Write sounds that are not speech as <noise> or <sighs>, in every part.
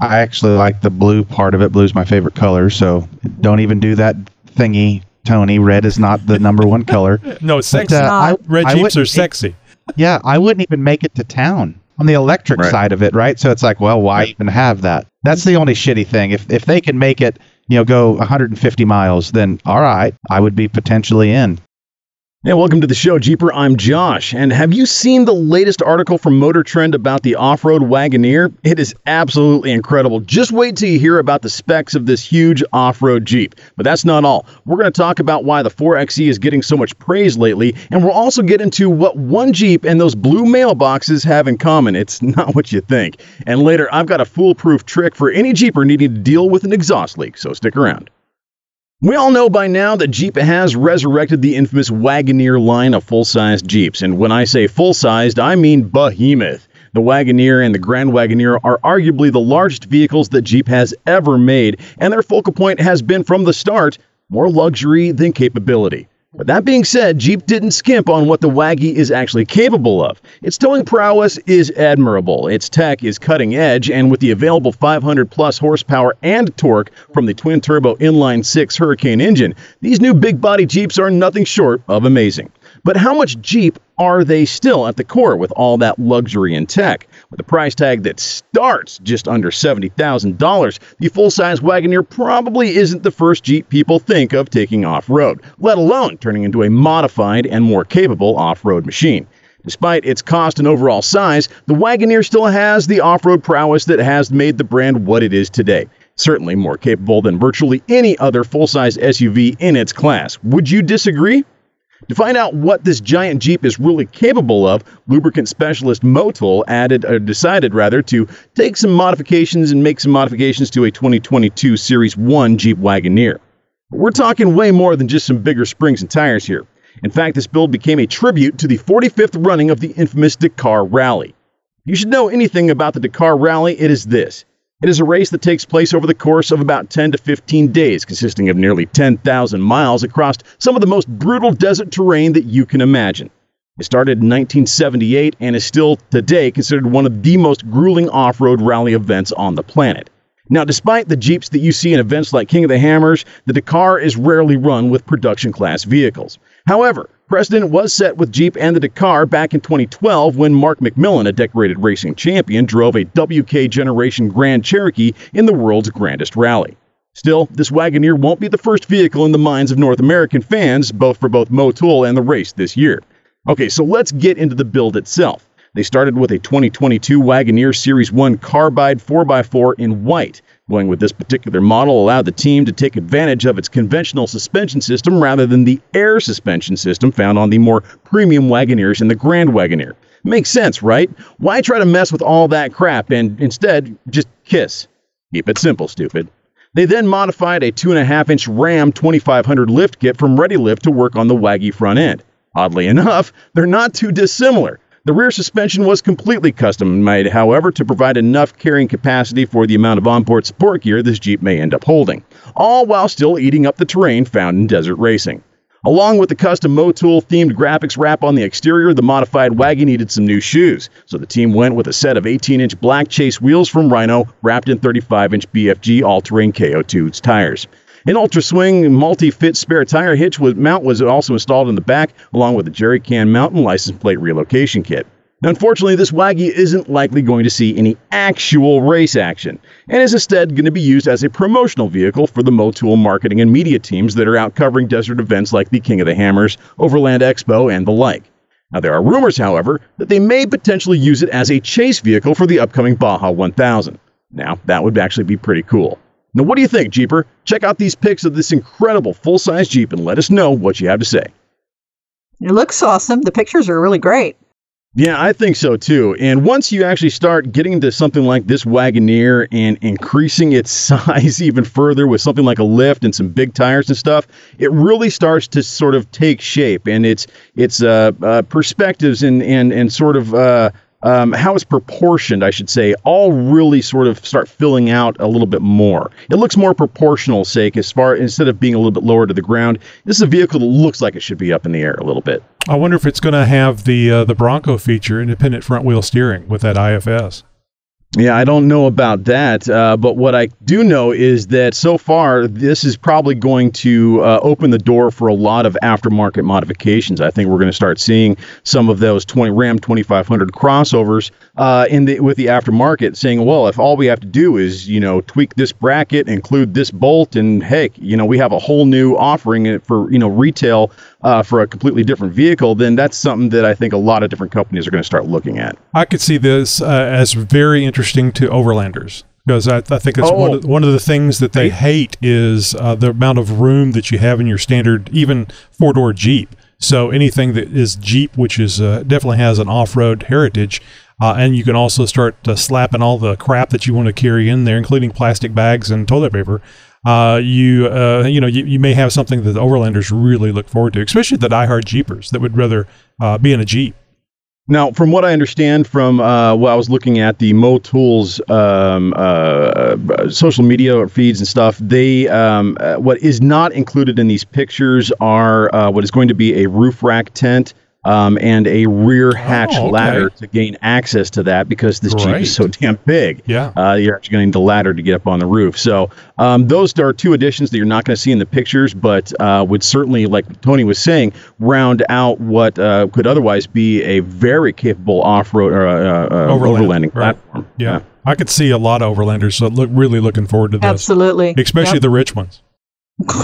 I actually like the blue part of it. Blue's my favorite color, so don't even do that thingy, Tony. Red is not the number one color. <laughs> No, it's sexy. But, uh, I- Red I Jeeps wouldn't are sexy. Yeah, I wouldn't even make it to town on the electric Right. side of it, right? So it's like, well, why even have that? That's the only shitty thing. If if they can make it, you know, go 150 miles, then all right, I would be potentially in. Hey, welcome to the show, Jeeper. I'm Josh. And have you seen the latest article from Motor Trend about the off road Wagoneer? It is absolutely incredible. Just wait till you hear about the specs of this huge off road Jeep. But that's not all. We're going to talk about why the 4XE is getting so much praise lately, and we'll also get into what one Jeep and those blue mailboxes have in common. It's <laughs> not what you think. And later, I've got a foolproof trick for any Jeeper needing to deal with an exhaust leak, so stick around. We all know by now that Jeep has resurrected the infamous Wagoneer line of full-sized Jeeps, and when I say full-sized, I mean behemoth. The Wagoneer and the Grand Wagoneer are arguably the largest vehicles that Jeep has ever made, and their focal point has been from the start more luxury than capability. But that being said, Jeep didn't skimp on what the Waggy is actually capable of. Its towing prowess is admirable, its tech is cutting edge, and with the available 500 plus horsepower and torque from the twin turbo inline 6 Hurricane engine, these new big body Jeeps are nothing short of amazing. But how much Jeep are they still at the core with all that luxury and tech? With a price tag that starts just under $70,000, the full size Wagoneer probably isn't the first Jeep people think of taking off road, let alone turning into a modified and more capable off road machine. Despite its cost and overall size, the Wagoneer still has the off road prowess that has made the brand what it is today. Certainly more capable than virtually any other full size SUV in its class. Would you disagree? To find out what this giant Jeep is really capable of, lubricant specialist Motul added or decided rather to take some modifications and make some modifications to a 2022 Series 1 Jeep Wagoneer. We're talking way more than just some bigger springs and tires here. In fact, this build became a tribute to the 45th running of the infamous Dakar Rally. If you should know anything about the Dakar Rally, it is this. It is a race that takes place over the course of about 10 to 15 days, consisting of nearly 10,000 miles across some of the most brutal desert terrain that you can imagine. It started in 1978 and is still today considered one of the most grueling off road rally events on the planet. Now, despite the Jeeps that you see in events like King of the Hammers, the Dakar is rarely run with production class vehicles. However, precedent was set with Jeep and the Dakar back in 2012 when Mark McMillan, a decorated racing champion, drove a WK Generation Grand Cherokee in the world's grandest rally. Still, this Wagoneer won't be the first vehicle in the minds of North American fans, both for both Motul and the race this year. Okay, so let's get into the build itself. They started with a 2022 Wagoneer Series 1 Carbide 4x4 in white. Going with this particular model allowed the team to take advantage of its conventional suspension system rather than the air suspension system found on the more premium Wagoneers and the Grand Wagoneer. Makes sense, right? Why try to mess with all that crap and instead just kiss? Keep it simple, stupid. They then modified a 2.5 inch Ram 2500 lift kit from Ready Lift to work on the Waggy front end. Oddly enough, they're not too dissimilar. The rear suspension was completely custom made, however, to provide enough carrying capacity for the amount of onboard support gear this Jeep may end up holding, all while still eating up the terrain found in desert racing. Along with the custom Motul themed graphics wrap on the exterior, the modified wagon needed some new shoes, so the team went with a set of 18 inch black chase wheels from Rhino wrapped in 35 inch BFG all terrain KO2 tires. An Ultra Swing multi-fit spare tire hitch was, mount was also installed in the back, along with a jerry can mount and license plate relocation kit. Unfortunately, this Waggy isn't likely going to see any actual race action, and is instead going to be used as a promotional vehicle for the Motul marketing and media teams that are out covering desert events like the King of the Hammers, Overland Expo, and the like. Now, there are rumors, however, that they may potentially use it as a chase vehicle for the upcoming Baja 1000. Now, that would actually be pretty cool. Now, what do you think, Jeeper? Check out these pics of this incredible full size Jeep and let us know what you have to say. It looks awesome. The pictures are really great. Yeah, I think so too. And once you actually start getting to something like this Wagoneer and increasing its <laughs> size even further with something like a lift and some big tires and stuff, it really starts to sort of take shape. And its its uh, uh, perspectives and and and sort of uh, um, how it's proportioned, I should say, all really sort of start filling out a little bit more. It looks more proportional, sake as far instead of being a little bit lower to the ground. This is a vehicle that looks like it should be up in the air a little bit. I wonder if it's going to have the uh, the Bronco feature, independent front wheel steering with that IFS. Yeah, I don't know about that, uh, but what I do know is that so far this is probably going to uh, open the door for a lot of aftermarket modifications. I think we're going to start seeing some of those 20 Ram 2500 crossovers uh, in the with the aftermarket, saying, "Well, if all we have to do is you know tweak this bracket, include this bolt, and heck, you know we have a whole new offering for you know retail uh, for a completely different vehicle," then that's something that I think a lot of different companies are going to start looking at. I could see this uh, as very interesting to overlanders because I, I think it's Oh. one, of, one of the things that they hate is uh, the amount of room that you have in your standard, even four door Jeep. So anything that is Jeep, which is uh, definitely has an off road heritage, uh, and you can also start uh, slapping all the crap that you want to carry in there, including plastic bags and toilet paper. Uh, you uh, you know you, you may have something that the overlanders really look forward to, especially the diehard Jeepers that would rather uh, be in a Jeep. Now, from what I understand from uh, what I was looking at the Motul's um, social media feeds and stuff, they um, what is not included in these pictures are what is going to be a roof rack tent. Um, and a rear hatch Oh, okay. ladder to gain access to that because this Jeep is so damn big. Yeah. Uh, you're actually going to need the ladder to get up on the roof. So um, those are two additions that you're not going to see in the pictures, but uh, would certainly, like Tony was saying, round out what uh, could otherwise be a very capable off-road or uh, uh, Overland, overlanding right. platform. Yeah. I could see a lot of overlanders. So look, really looking forward to this, Absolutely. especially Yep. the rich ones.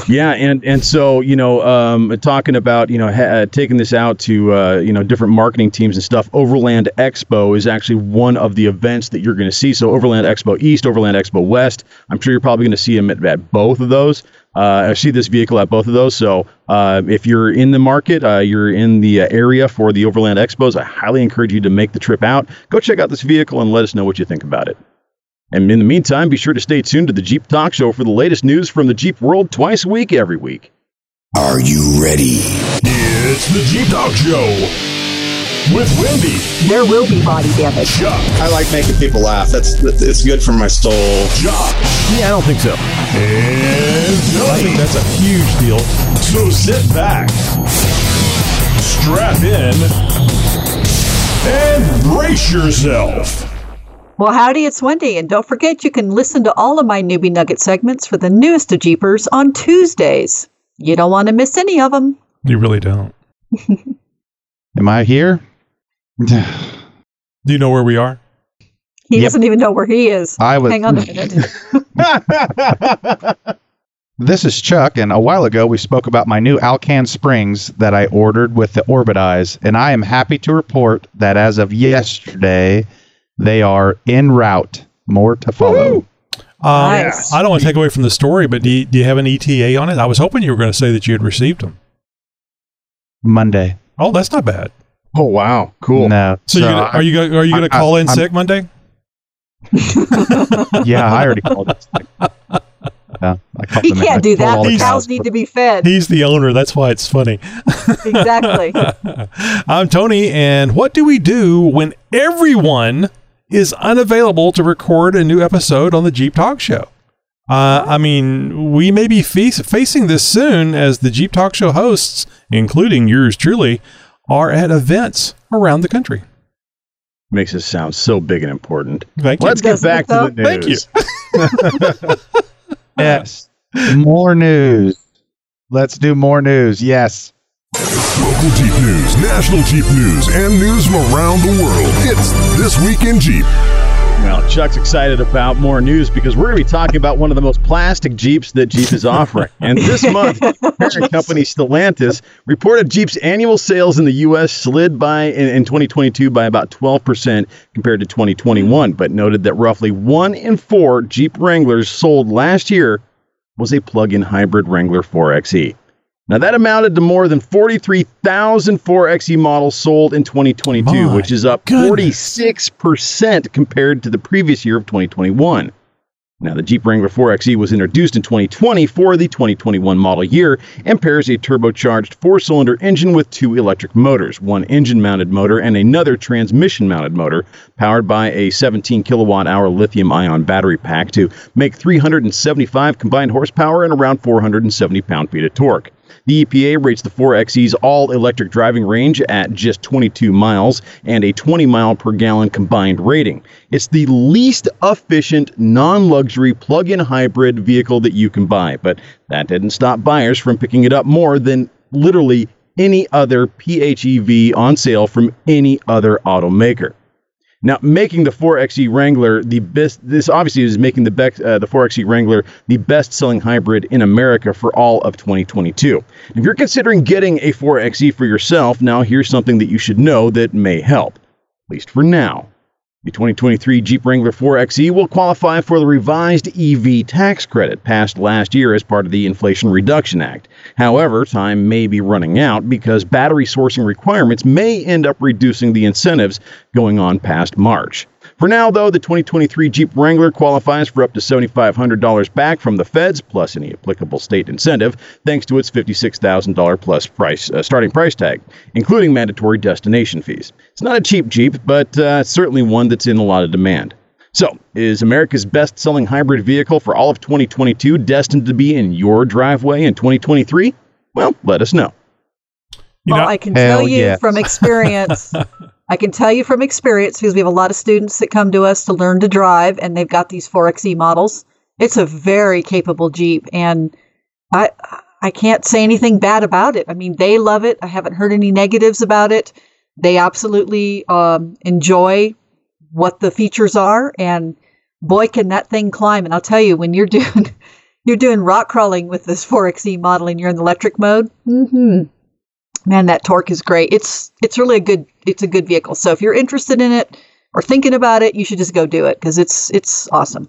Yeah, and and so you know, um, talking about you know ha- uh, taking this out to uh, you know different marketing teams and stuff. Overland Expo is actually one of the events that you're going to see. So Overland Expo East, Overland Expo West. I'm sure you're probably going to see them at, at both of those. Uh, I see this vehicle at both of those. So uh, if you're in the market, uh, you're in the uh, area for the Overland Expos, I highly encourage you to make the trip out. Go check out this vehicle and let us know what you think about it. And in the meantime, be sure to stay tuned to the Jeep Talk Show for the latest news from the Jeep world twice a week, every week. Are you ready? It's the Jeep Talk Show with Wendy, There will be body damage. Chuck, I like making people laugh. That's it's good for my soul. Josh, Yeah, I don't think so. and I think that's a huge deal. So sit back, strap in, and brace yourself. Well, howdy, it's Wendy, and don't forget you can listen to all of my Newbie Nugget segments for the newest of Jeepers on Tuesdays. You don't want to miss any of them. You really don't. <laughs> Am I here? Do you know where we are? He Yep. doesn't even know where he is. I was. Hang on a minute. <laughs> This is Chuck, and a while ago we spoke about my new Alcan springs that I ordered with the Orbitize, and I am happy to report that as of yesterday, they are en route. More to follow. Um, Nice. I don't want to take away from the story, but do you, do you have an ETA on it? I was hoping you were going to say that you had received them. Monday. Oh, that's not bad. Oh wow, cool. No. So, you gonna, are you gonna, are you going to I- call in I'm- sick Monday? <laughs> yeah, I already called it. <laughs> Yeah, I called he can't I do pulled that. The He's- cows need to be fed. He's the owner. That's why it's funny. exactly. <laughs> I'm Tony, and what do we do when everyone is unavailable to record a new episode on the Jeep Talk Show? Uh, I mean, we may be fe- facing this soon as the Jeep Talk Show hosts, including yours truly, are at events around the country. Makes it sound so big and important. Thank you. Let's get Doesn't back to the news. Thank you. <laughs> <laughs> Yes. more news. Let's do more news. Yes. Local Jeep news, national Jeep news, and news from around the world. It's This Week in Jeep. Well, Chuck's excited about more news because we're going to be talking about one of the most plastic Jeeps that Jeep is offering. and this <laughs> month, parent company Stellantis reported Jeep's annual sales in the U.S. slid by in, in 2022 by about 12% compared to 2021, but noted that roughly one in four Jeep Wranglers sold last year was a plug-in hybrid Wrangler 4xe. Now that amounted to more than 43,000 4xe models sold in 2022, My which is up goodness. 46% compared to the previous year of 2021. Now, the Jeep Wrangler 4xe was introduced in 2020 for the 2021 model year and pairs a turbocharged four cylinder engine with two electric motors, one engine mounted motor and another transmission mounted motor, powered by a 17 kilowatt hour lithium ion battery pack to make 375 combined horsepower and around 470 pound feet of torque. The EPA rates the 4XE's all electric driving range at just 22 miles and a 20 mile per gallon combined rating. It's the least efficient, non luxury plug in hybrid vehicle that you can buy, but that didn't stop buyers from picking it up more than literally any other PHEV on sale from any other automaker. Now, making the 4xe Wrangler the best, this obviously is making the, bec- uh, the 4xe Wrangler the best selling hybrid in America for all of 2022. If you're considering getting a 4xe for yourself, now here's something that you should know that may help, at least for now. The 2023 Jeep Wrangler 4xe will qualify for the revised EV tax credit passed last year as part of the Inflation Reduction Act. However, time may be running out because battery sourcing requirements may end up reducing the incentives going on past March. For now, though, the 2023 Jeep Wrangler qualifies for up to $7,500 back from the feds, plus any applicable state incentive, thanks to its $56,000 plus price uh, starting price tag, including mandatory destination fees. It's not a cheap Jeep, but uh, certainly one that's in a lot of demand. So, is America's best selling hybrid vehicle for all of 2022 destined to be in your driveway in 2023? Well, let us know. You well, know, I can tell you yes. from <laughs> experience. I can tell you from experience because we have a lot of students that come to us to learn to drive, and they've got these 4xe models. It's a very capable Jeep, and I I can't say anything bad about it. I mean, they love it. I haven't heard any negatives about it. They absolutely um, enjoy what the features are, and boy, can that thing climb! And I'll tell you, when you're <laughs> doing you're doing rock crawling with this 4xe model, and you're in the electric mode, hmm man, that torque is great. It's it's really a good it's a good vehicle. So if you're interested in it or thinking about it, you should just go do it because it's it's awesome.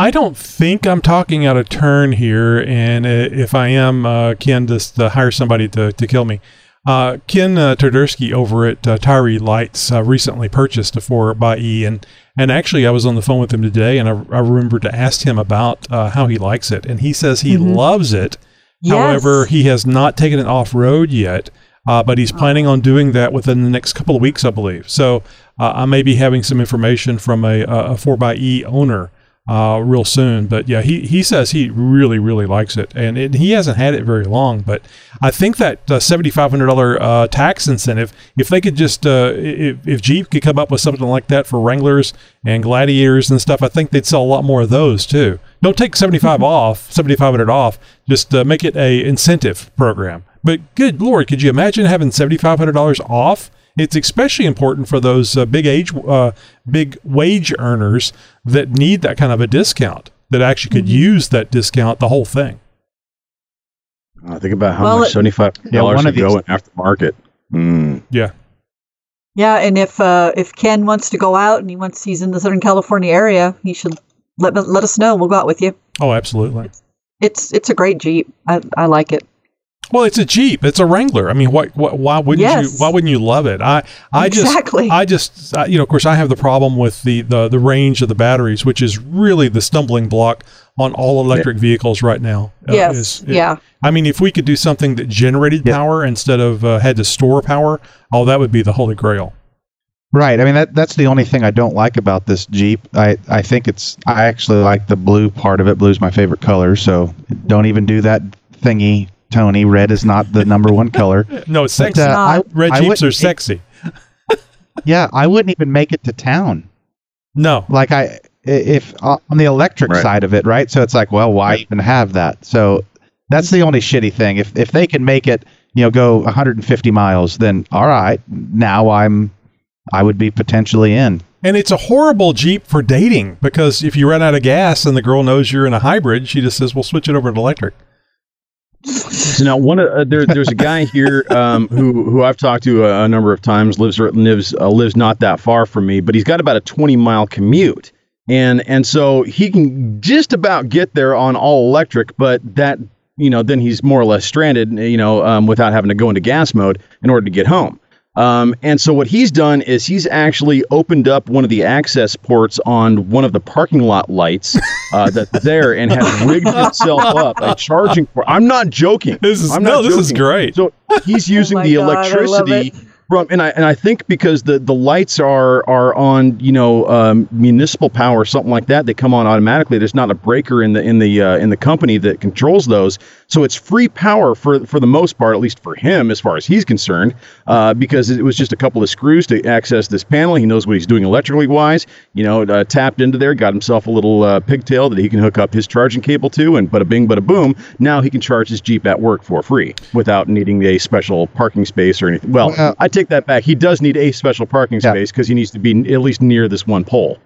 I don't think I'm talking out of turn here, and uh, if I am, uh, Ken, just uh, hire somebody to, to kill me. Uh, Ken uh, Tversky over at uh, Tyri Lights uh, recently purchased a 4 by E, and and actually I was on the phone with him today, and I, I remembered to ask him about uh, how he likes it, and he says he Mhm. loves it. Yes. However, he has not taken it off road yet, uh, but he's planning on doing that within the next couple of weeks, I believe. So uh, I may be having some information from a, a 4xE owner uh, real soon. But yeah, he, he says he really, really likes it. And it, he hasn't had it very long. But I think that uh, $7,500 uh, tax incentive, if they could just, uh, if, if Jeep could come up with something like that for Wranglers and Gladiators and stuff, I think they'd sell a lot more of those too. Don't take 75 off, 7500 off. Just uh, make it a incentive program. But good lord, could you imagine having $7,500 off? It's especially important for those uh, big age, uh, big wage earners that need that kind of a discount. That actually could use that discount, the whole thing. Uh, think about how Well, much seventy-five Yeah, dollars one should of these- go in aftermarket. Mm. Yeah, Yeah, and if uh, if Ken wants to go out and he wants he's in the Southern California area, he should let let us know. We'll go out with you. Oh, absolutely. It's it's a great Jeep. I, I like it. Well, it's a Jeep. It's a Wrangler. I mean, why, why, why wouldn't you? Why wouldn't you love it? I, I Exactly. just, I just, uh, you know, of course, I have the problem with the, the the range of the batteries, which is really the stumbling block on all electric vehicles right now. Uh, yes. is- it- yeah. I mean, if we could do something that generated Yeah. power instead of uh, had to store power, oh, that would be the holy grail. Right. I mean that that's the only thing I don't like about this Jeep. I I think it's I actually like the blue part of it. Blue's my favorite color, so don't even do that thingy, Tony. Red is not the number one color. <laughs> No, it's But, sexy. uh, I, not. red I Jeeps are sexy. <laughs> Yeah, I wouldn't even make it to town. No, Like I i- if uh, on the electric Right. side of it, right? So it's like, well, why even have that? So that's the only shitty thing. If if they can make it, you know, go 150 miles, then all right. Now I'm I would be potentially in. And it's a horrible Jeep for dating because if you run out of gas and the girl knows you're in a hybrid, she just says, "Well, switch it over to electric." So now, one uh, there, there's a guy here um, who who I've talked to a, a number of times. lives lives uh, lives not that far from me, but he's got about a 20 mile commute, and and so he can just about get there on all electric. But that you know, then he's more or less stranded, you know, um, without having to go into gas mode in order to get home. Um, and so what he's done is he's actually opened up one of the access ports on one of the parking lot lights uh, <laughs> that's there and has rigged himself up a charging port. I'm not joking. This is I'm no, not this is great. So he's using my the God, electricity Well, and I and I think because the, the lights are are on you know um, municipal power or something like that, they come on automatically. There's not a breaker in the in the uh, in the company that controls those, so it's free power for for the most part, at least for him as far as he's concerned, uh, because it was just a couple of screws to access this panel. He knows what he's doing electrically wise. You know, uh, tapped into there, got himself a little uh, pigtail that he can hook up his charging cable to, and bada bing, bada boom. Now he can charge his Jeep at work for free without needing a special parking space or anything. Well, Well- I take that back. He does need a special parking Yeah. space because he needs to be at least near this one pole.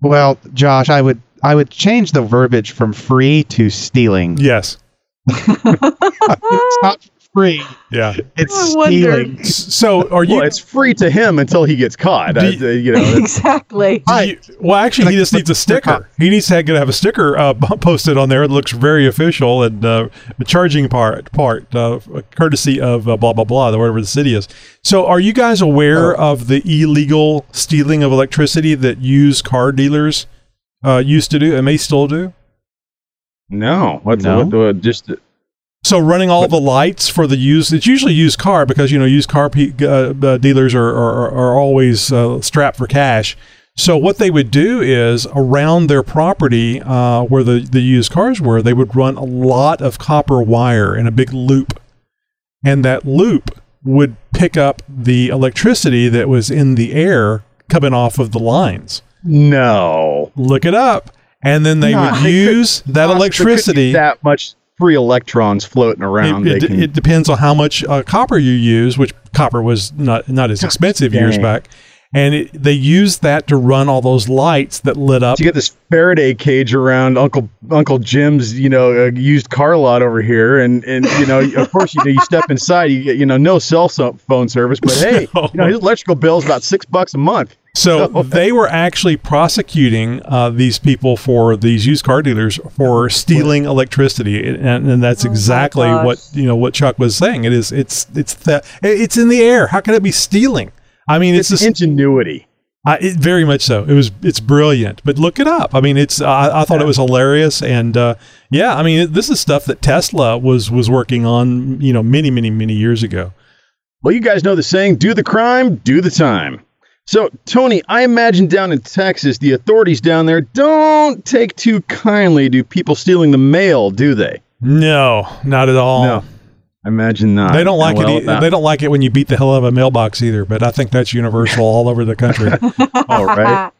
Well, Josh, I would I would change the verbiage from free to stealing. Yes. <laughs> it's not free. Yeah. It's stealing. So are you? Well, it's free to him until he gets caught. Do Uh, you- uh, you know, <laughs> exactly. you- well, actually, he just needs a sticker. He needs to have, have a sticker uh, <laughs> posted on there. It looks very official and uh, the charging part part uh, courtesy of uh, blah blah blah, whatever the city is. So, are you guys aware of the illegal stealing of electricity that used car dealers uh, used to do and may still do? no. What's No. What, uh, just So running all the lights for the used, it's usually used car because you know used car pe- uh, uh, dealers are are, are always uh, strapped for cash. So what they would do is around their property uh, where the the used cars were, they would run a lot of copper wire in a big loop, and that loop would pick up the electricity that was in the air coming off of the lines. no. Look it up, and then they Nah, would <laughs> they use that could electricity. that much free electrons floating around. It, it, can, it depends on how much uh, copper you use, which copper was not not as expensive years back, and it, they used that to run all those lights that lit up. you get this Faraday cage around Uncle Uncle Jim's, you know, uh, used car lot over here, and and you know, of course, you know, you step inside, you get, you know, no cell phone service, but <laughs> hey, No. you know, his electrical bill is about six bucks a month. So <laughs> they were actually prosecuting uh, these people for these used car dealers for stealing electricity, and, and that's Oh exactly what you know what Chuck was saying. It is it's it's the it's in the air. How can it be stealing? I mean, it's, It's just ingenuity. I, it, very much so. It was it's brilliant, but look it up. I mean, it's I, I thought it was hilarious, and uh, yeah, I mean, it, this is stuff that Tesla was was working on, you know, many many many years ago. Well, you guys know the saying, do the crime, do the time. So, Tony, I imagine down in Texas, the authorities down there don't take too kindly to people stealing the mail, do they? No, not at all. No, I imagine not. They don't like Well, it. They don't like it when you beat the hell out of a mailbox either. But I think that's universal <laughs> all over the country. <laughs> All right.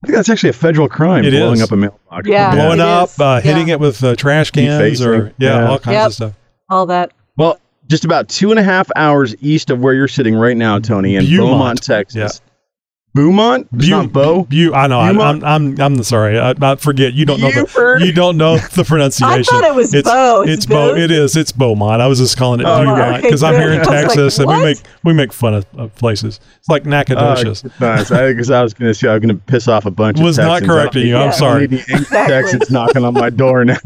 I think that's actually a federal crime, It blowing is. up a mailbox. Yeah. Blowing up, is. uh, hitting Yeah. it with uh, trash cans, or yeah, Yeah. all kinds Yep. of stuff. All that. Well, just about two and a half hours east of where you're sitting right now, Tony, in Beaumont. Beaumont, Texas. Yeah. Beaumont? It's Bu- Bo? Bu- I know. I'm, I'm, I'm, I'm sorry. I, I forget. You don't know the. You don't know the <laughs> pronunciation. I thought it was it's, Bo. It's It's Bo. Bo? It is. It's Beaumont. I was just calling it Oh, Beaumont okay, because I'm here in good. I was like, Texas and we make we make fun of, of places. It's like Nacogdoches. Uh, nice. Because I was going to say I was going to piss off a bunch Was of not Texans. Don't correcting you. I'm I don't sorry. need Exactly. Texans knocking on my door now. <laughs>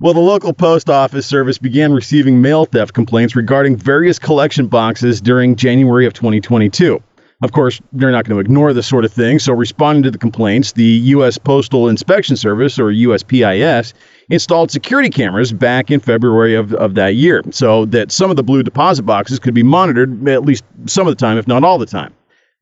well, the local post office service began receiving mail theft complaints regarding various collection boxes during January of 2022. Of course, they're not going to ignore this sort of thing, so responding to the complaints, the U.S. Postal Inspection Service, or USPIS, installed security cameras back in February of, of that year so that some of the blue deposit boxes could be monitored at least some of the time, if not all the time.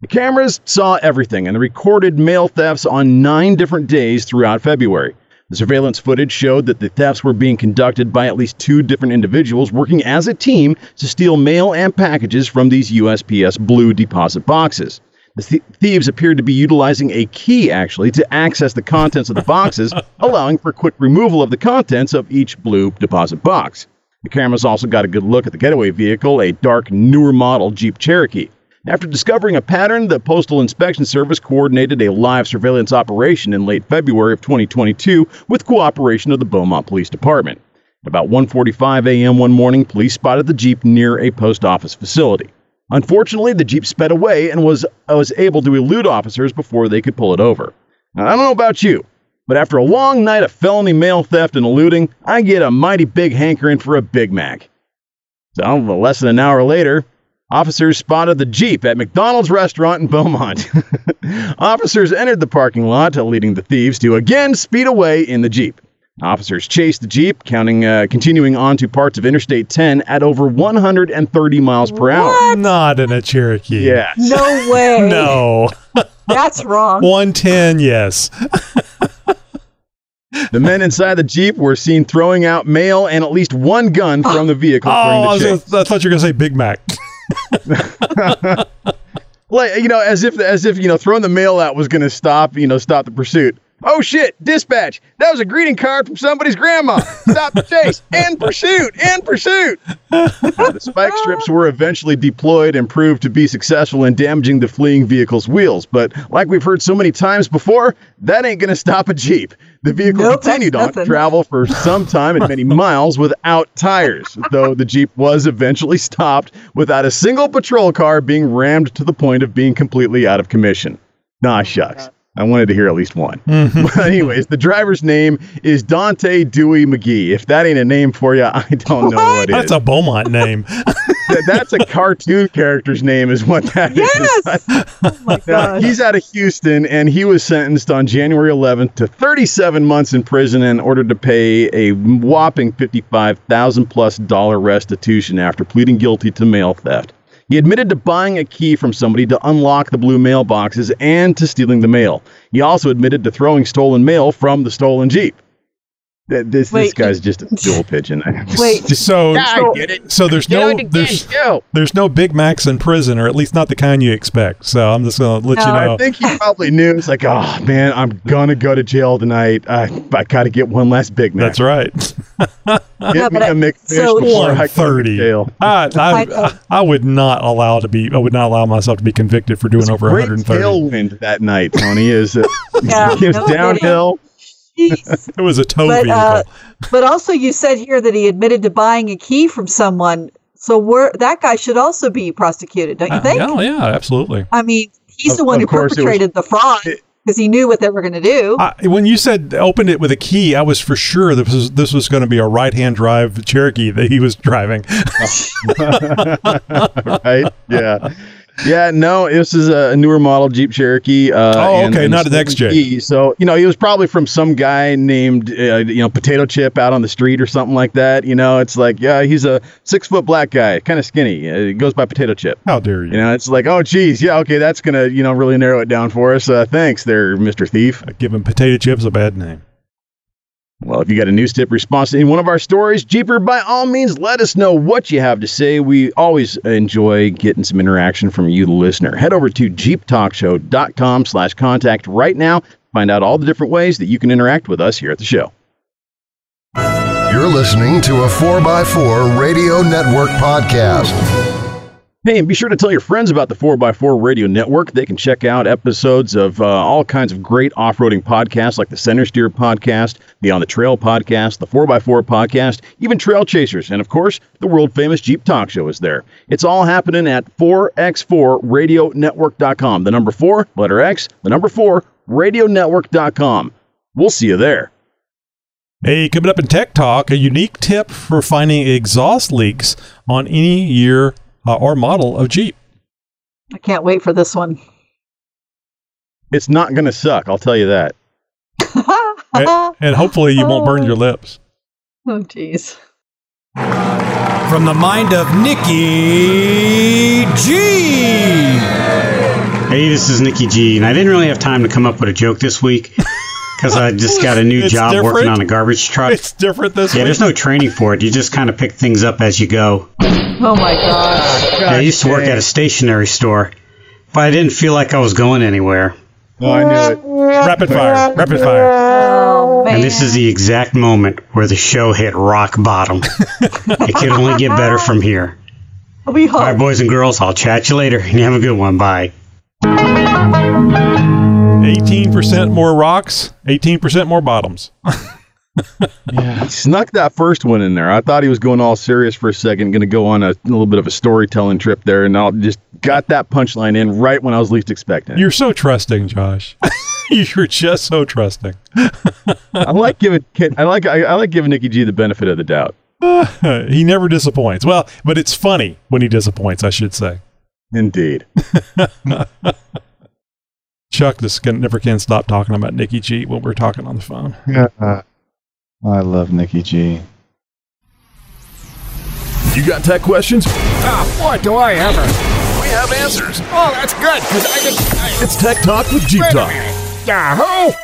The cameras saw everything and recorded mail thefts on nine different days throughout February. The surveillance footage showed that the thefts were being conducted by at least two different individuals working as a team to steal mail and packages from these USPS blue deposit boxes. The th- thieves appeared to be utilizing a key, actually, to access the contents of the boxes, <laughs> allowing for quick removal of the contents of each blue deposit box. The cameras also got a good look at the getaway vehicle, a dark, newer model Jeep Cherokee. After discovering a pattern, the Postal Inspection Service coordinated a live surveillance operation in late February of 2022 with cooperation of the Beaumont Police Department. At about 1:45 a.m. one morning, police spotted the Jeep near a post office facility. Unfortunately, the Jeep sped away and was was able to elude officers before they could pull it over. Now, I don't know about you, but after a long night of felony mail theft and eluding, I get a mighty big hankering for a Big Mac. So, less than an hour later, officers spotted the Jeep at McDonald's restaurant in Beaumont. <laughs> officers entered the parking lot, leading the thieves to again speed away in the Jeep. Officers chased the Jeep, counting, uh, continuing on to parts of Interstate 10 at over 130 miles per hour. Not in a Cherokee. Yeah. No <laughs> way. No. <laughs> That's wrong. 110, yes. The men inside the Jeep were seen throwing out mail and at least one gun from the vehicle Oh, I, during was the gonna- chase. I thought you were going to say Big Mac. <laughs> Like you know, as if as if you know, throwing the mail out was going to stop you know stop the pursuit. Oh shit! Dispatch. That was a greeting card from somebody's grandma. Stop the chase. In pursuit. In pursuit. the spike strips were eventually deployed and proved to be successful in damaging the fleeing vehicle's wheels. But like we've heard so many times before, that ain't going to stop a Jeep. The vehicle Nope, continued on to travel for some time and many miles without tires, though the Jeep was eventually stopped without a single patrol car being rammed to the point of being completely out of commission. Nah, shucks. I wanted to hear at least one. Mm-hmm. <laughs> But anyways, the driver's name is Dante Dewey McGee. If that ain't a name for you, I don't know what That's is. a Beaumont name. <laughs> <laughs> That- That's a cartoon character's name, is what that is. Yes. Oh my Now, he's out of Houston, and he was sentenced on January 11th to 37 months in prison and ordered to pay a whopping 55,000 plus dollar restitution after pleading guilty to mail theft. He admitted to buying a key from somebody to unlock the blue mailboxes and to stealing the mail. He also admitted to throwing stolen mail from the stolen Jeep. Th- This, this Wait. guy's just a <laughs> dual pigeon. <laughs> Wait. So, Yeah, I get it. so there's no there's game, there's no Big Macs in prison, or at least not the kind you expect. So I'm just gonna let No, you know. I think he probably knew. It's like, oh man, I'm gonna go to jail tonight. I I gotta get one last Big Mac. That's right. <laughs> Get Yeah, me but a I- McFish so- before I go to jail. I, I, I- I would not allow to be. I would not allow myself to be convicted for doing It's over great 130. tailwind that night, Tony. Is uh, Yeah, it was no kidding. downhill. Jeez. It was a tow But, vehicle. uh, But also, you said here that he admitted to buying a key from someone. So we're, that guy should also be prosecuted, don't you Uh, think? yeah, yeah, absolutely. I mean, he's Of- the one who course it was- perpetrated the fraud because he knew what they were going to do. I, when you said opened it with a key, I was for sure this was this was going to be a right hand drive Cherokee that he was driving. <laughs> right? Yeah. Yeah, no, this is a newer model Jeep Cherokee. Uh, Oh, and- okay, and not an XJ. So, you know, he was probably from some guy named, uh, you know, Potato Chip out on the street or something like that. You know, it's like, yeah, he's a six foot black guy, kind of skinny. Uh, he goes by Potato Chip. How dare you? You know, it's like, oh, geez, yeah, okay, that's gonna, you know, really narrow it down for us. Uh, thanks, there, Mister Thief. Giving potato chips a bad name. Well, if you got a news tip response to any one of our stories, Jeeper, by all means, let us know what you have to say. We always enjoy getting some interaction from you, the listener. Head over to jeeptalkshow.com slash contact right now. Find out all the different ways that you can interact with us here at the show. You're listening to a 4x4 Radio Network podcast. Hey, and be sure to tell your friends about the 4x4 Radio Network. They can check out episodes of uh, all kinds of great off roading podcasts like the Center Steer podcast, the On the Trail podcast, the 4x4 podcast, even Trail Chasers, and of course, the world famous Jeep Talk Show is there. It's all happening at 4x4radionetwork.com. The number 4, letter X, the number 4, radionetwork.com. We'll see you there. Hey, coming up in Tech Talk, a unique tip for finding exhaust leaks on any year uh, or model of Jeep. I can't wait for this one. It's not going to suck, I'll tell you that. And, and hopefully you won't burn your <laughs> lips. Oh, jeez. From the mind of Nikki G. Hey, this is Nikki G, and I didn't really have time to come up with a joke this week because I just got a new It's job working on a garbage truck. It's different this yeah, week. there's no training for it. You just kind of pick things up as you go. Oh my gosh. Yeah, I used to work at a stationery store, but I didn't feel like I was going anywhere. Oh, I knew it. Rapid fire, rapid fire. Oh man. And this is the exact moment where the show hit rock bottom. it can only get better from here. we All right, boys and girls, I'll chat you later, and <laughs> you have a good one. Bye. 18% more rocks, 18% more bottoms. <laughs> He snuck that first one in there. I thought he was going all serious for a second, going to go on a, little bit of a storytelling trip there, and I just got that punchline in right when I was least expecting. You're so trusting, Josh. <laughs> You're just so trusting. I like giving I like I, I like giving Nikki G the benefit of the doubt. <laughs> he never disappoints. Well, but it's funny when he disappoints, I should say. Indeed. Chuck just can, never can stop talking about Nikki G when we're talking on the phone. Yeah. I love Nikki G. You got tech questions? Ah, boy, do I ever. We have answers. Oh, that's good, because I can. I, It's Tech Talk with Jeep Talk. Yahoo!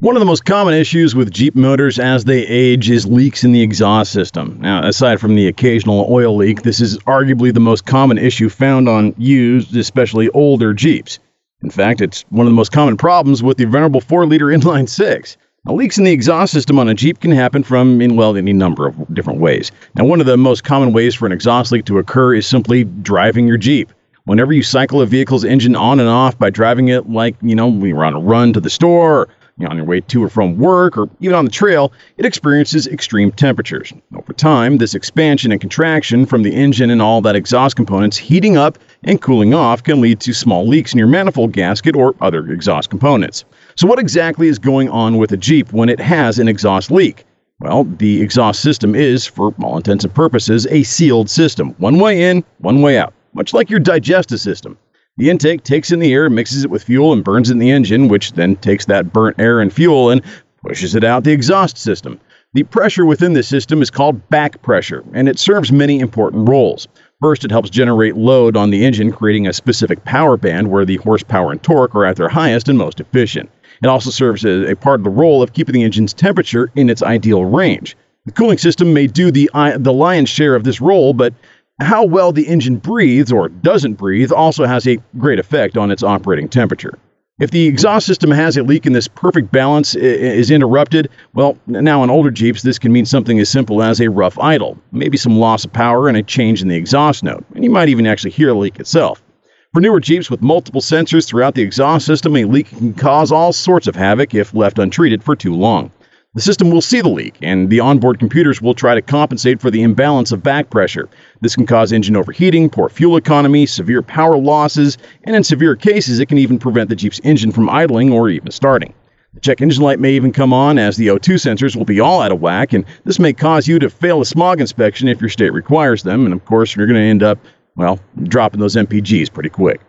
One of the most common issues with Jeep motors as they age is leaks in the exhaust system. Now, aside from the occasional oil leak, this is arguably the most common issue found on used, especially older Jeeps. In fact, it's one of the most common problems with the venerable 4 liter inline 6. Now, leaks in the exhaust system on a Jeep can happen from, in well, any number of different ways. Now, one of the most common ways for an exhaust leak to occur is simply driving your Jeep. Whenever you cycle a vehicle's engine on and off by driving it like, you know, when you're on a run to the store, or, you know, on your way to or from work, or even on the trail, it experiences extreme temperatures. Over time, this expansion and contraction from the engine and all that exhaust components heating up and cooling off can lead to small leaks in your manifold gasket or other exhaust components. So, what exactly is going on with a Jeep when it has an exhaust leak? Well, the exhaust system is, for all intents and purposes, a sealed system. One way in, one way out, much like your digestive system. The intake takes in the air, mixes it with fuel, and burns it in the engine, which then takes that burnt air and fuel and pushes it out the exhaust system. The pressure within this system is called back pressure, and it serves many important roles. First, it helps generate load on the engine, creating a specific power band where the horsepower and torque are at their highest and most efficient. It also serves as a part of the role of keeping the engine's temperature in its ideal range. The cooling system may do the, the lion's share of this role, but how well the engine breathes or doesn't breathe also has a great effect on its operating temperature. If the exhaust system has a leak and this perfect balance is interrupted, well, now in older Jeeps, this can mean something as simple as a rough idle, maybe some loss of power and a change in the exhaust note, and you might even actually hear the leak itself. For newer Jeeps with multiple sensors throughout the exhaust system, a leak can cause all sorts of havoc if left untreated for too long. The system will see the leak, and the onboard computers will try to compensate for the imbalance of back pressure. This can cause engine overheating, poor fuel economy, severe power losses, and in severe cases, it can even prevent the Jeep's engine from idling or even starting. The check engine light may even come on as the O2 sensors will be all out of whack, and this may cause you to fail a smog inspection if your state requires them. And of course, you're going to end up, well, dropping those MPGs pretty quick.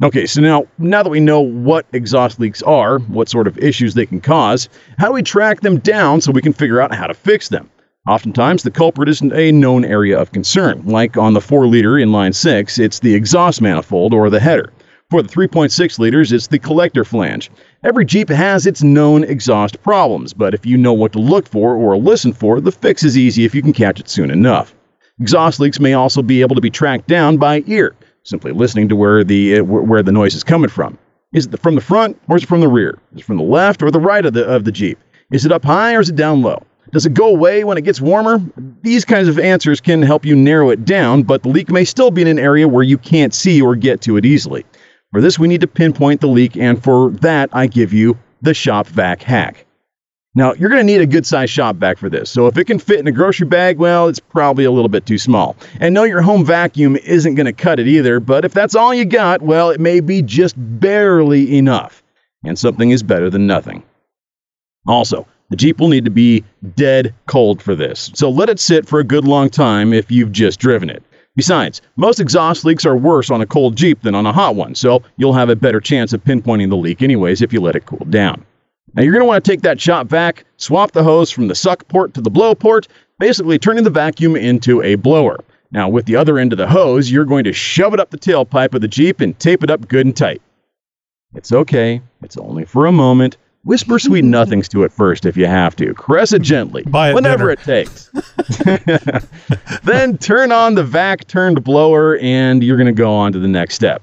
Okay, so now now that we know what exhaust leaks are, what sort of issues they can cause, how do we track them down so we can figure out how to fix them? Oftentimes, the culprit isn't a known area of concern. Like on the 4 liter inline 6, it's the exhaust manifold or the header. For the 3.6 liters, it's the collector flange. Every Jeep has its known exhaust problems, but if you know what to look for or listen for, the fix is easy if you can catch it soon enough. Exhaust leaks may also be able to be tracked down by ear, simply listening to where the uh, where the noise is coming from. Is it from the front or is it from the rear? Is it from the left or the right of the of the Jeep? Is it up high or is it down low? Does it go away when it gets warmer? These kinds of answers can help you narrow it down, but the leak may still be in an area where you can't see or get to it easily. For this, we need to pinpoint the leak, and for that, I give you the shop vac hack. Now, you're going to need a good sized shop vac for this. So, if it can fit in a grocery bag, well, it's probably a little bit too small. And no, your home vacuum isn't going to cut it either, but if that's all you got, well, it may be just barely enough. And something is better than nothing. Also, the Jeep will need to be dead cold for this, so let it sit for a good long time if you've just driven it. Besides, most exhaust leaks are worse on a cold Jeep than on a hot one, so you'll have a better chance of pinpointing the leak anyways if you let it cool down. Now you're going to want to take that shop vac, swap the hose from the suck port to the blow port, basically turning the vacuum into a blower. Now with the other end of the hose, you're going to shove it up the tailpipe of the Jeep and tape it up good and tight. It's okay. It's only for a moment. Whisper sweet <laughs> nothings to it first if you have to. Caress it gently, Buy it whenever it takes. <laughs> then turn on the vac turned blower and you're going to go on to the next step.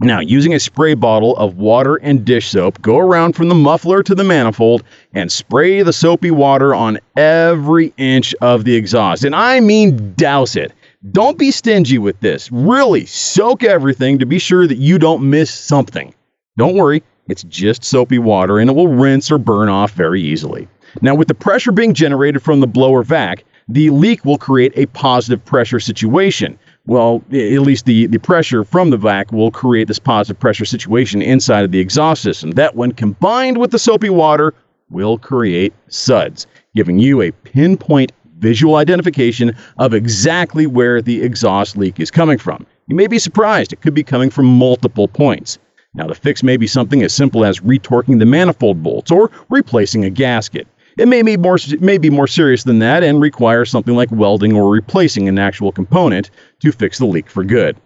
Now, using a spray bottle of water and dish soap, go around from the muffler to the manifold and spray the soapy water on every inch of the exhaust. And I mean douse it. Don't be stingy with this. Really soak everything to be sure that you don't miss something. Don't worry, it's just soapy water and it will rinse or burn off very easily. Now, with the pressure being generated from the blower vac, the leak will create a positive pressure situation. Well, at least the, the pressure from the vac will create this positive pressure situation inside of the exhaust system. That, when combined with the soapy water, will create suds, giving you a pinpoint visual identification of exactly where the exhaust leak is coming from. You may be surprised, it could be coming from multiple points. Now, the fix may be something as simple as retorquing the manifold bolts or replacing a gasket. It may be more may be more serious than that and require something like welding or replacing an actual component to fix the leak for good.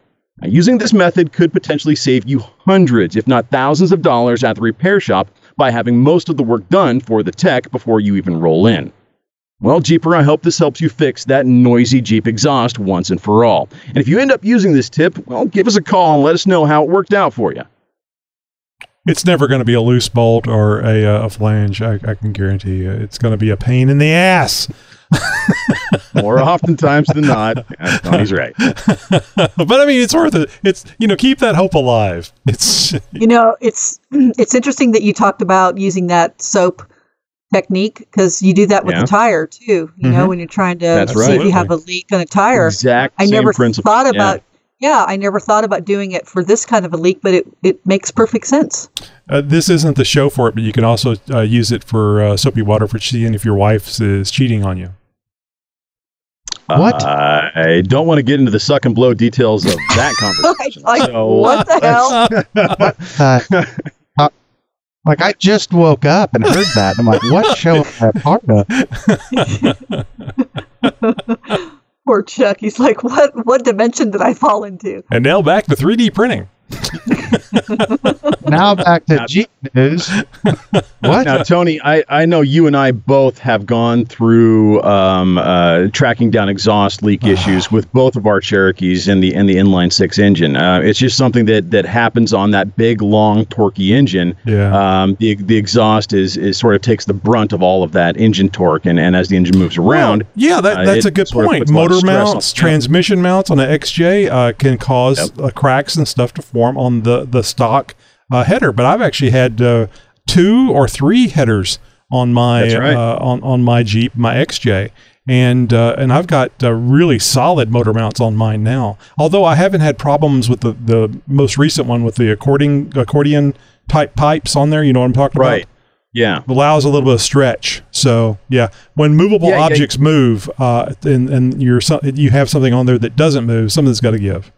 Now, using this method could potentially save you hundreds, if not thousands of dollars at the repair shop by having most of the work done for the tech before you even roll in. Well, Jeeper, I hope this helps you fix that noisy Jeep exhaust once and for all. And if you end up using this tip, well, give us a call and let us know how it worked out for you. It's never going to be a loose bolt or a, uh, a flange. I, I can guarantee you. It's going to be a pain in the ass. <laughs> <laughs> More oftentimes than not, Tony's right. <laughs> but I mean, it's worth it. It's you know, keep that hope alive. It's you know, it's <clears throat> it's interesting that you talked about using that soap technique because you do that with Yeah. the tire too. You Mm-hmm. know, when you're trying to That's see right. if you have a leak on a tire. Exact I same never principle. thought about. Yeah. I never thought about doing it for this kind of a leak, but it, it makes perfect sense. uh, this isn't the show for it, but you can also uh, use it for uh, soapy water for seeing if your wife is cheating on you. What? Uh, I don't want to get into the suck and blow details of that <laughs> conversation. like, so- what the hell? <laughs> Uh, uh, like I just woke up and heard that. I'm like, what show am I a part of? <laughs> Poor Chuck. He's like, what what dimension did I fall into? And now back to 3D printing. Now back to Jeep news. <laughs> What? Now, Tony, I, I know you and I both have gone through um, uh, tracking down exhaust leak issues with both of our Cherokees and the and the inline six engine. Uh, it's just something that that happens on that big, long, torquey engine. Yeah. Um, the the exhaust is is sort of takes the brunt of all of that engine torque, and, and as the engine moves around, Well, yeah, that, uh, that's it a good point. puts a lot of Motor mounts, transmission mounts on an XJ uh, can cause uh, cracks and stuff to form on the the stock uh, header. But I've actually had uh, two or three headers on my right. uh, on on my Jeep, my XJ. And uh, and I've got uh, really solid motor mounts on mine now. Although I haven't had problems with the, the most recent one with the accordion accordion type pipes on there. You know what I'm talking right? about? Yeah. allows a little bit of stretch. So yeah, when movable Yeah, yeah. objects move, uh, and and you're you have something on there that doesn't move, something's got to give.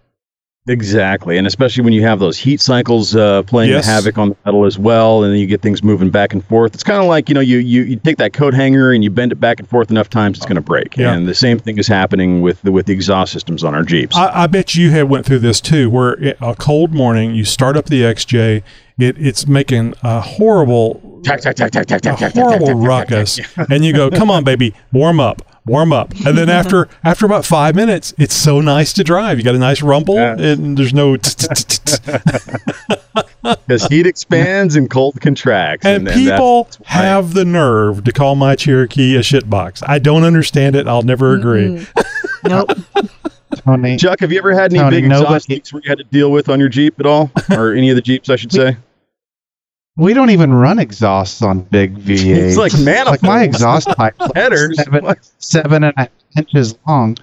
Exactly, and especially when you have those heat cycles uh, playing Yes. the havoc on the metal as well, and then you get things moving back and forth. It's kind of like you know you, you you take that coat hanger and you bend it back and forth enough times, it's going to break. Yeah. And the same thing is happening with the with the exhaust systems on our Jeeps. I, I bet you had went through this too, where it, a cold morning you start up the XJ, it it's making a horrible, Tack, tack, tack, tack, tack, tack, horrible ruckus, and you go, "Come on, baby, warm up." Warm up, and then after <laughs> after about five minutes, it's so nice to drive. You got a nice rumble, Yeah. and there's no because <laughs> heat expands and cold contracts. And, that- people have the nerve to call my Cherokee a shitbox. I don't understand it. I'll never agree. Nope. <laughs> Tony, Chuck, have you ever had any Tony, big exhaust nobody- leaks where you had to deal with on your Jeep at all, or any of the Jeeps, I should say? We don't even run exhausts on big V8. <laughs> It's like manifolds. like my exhaust <laughs> pipe Headers. seven, seven and a half inches long.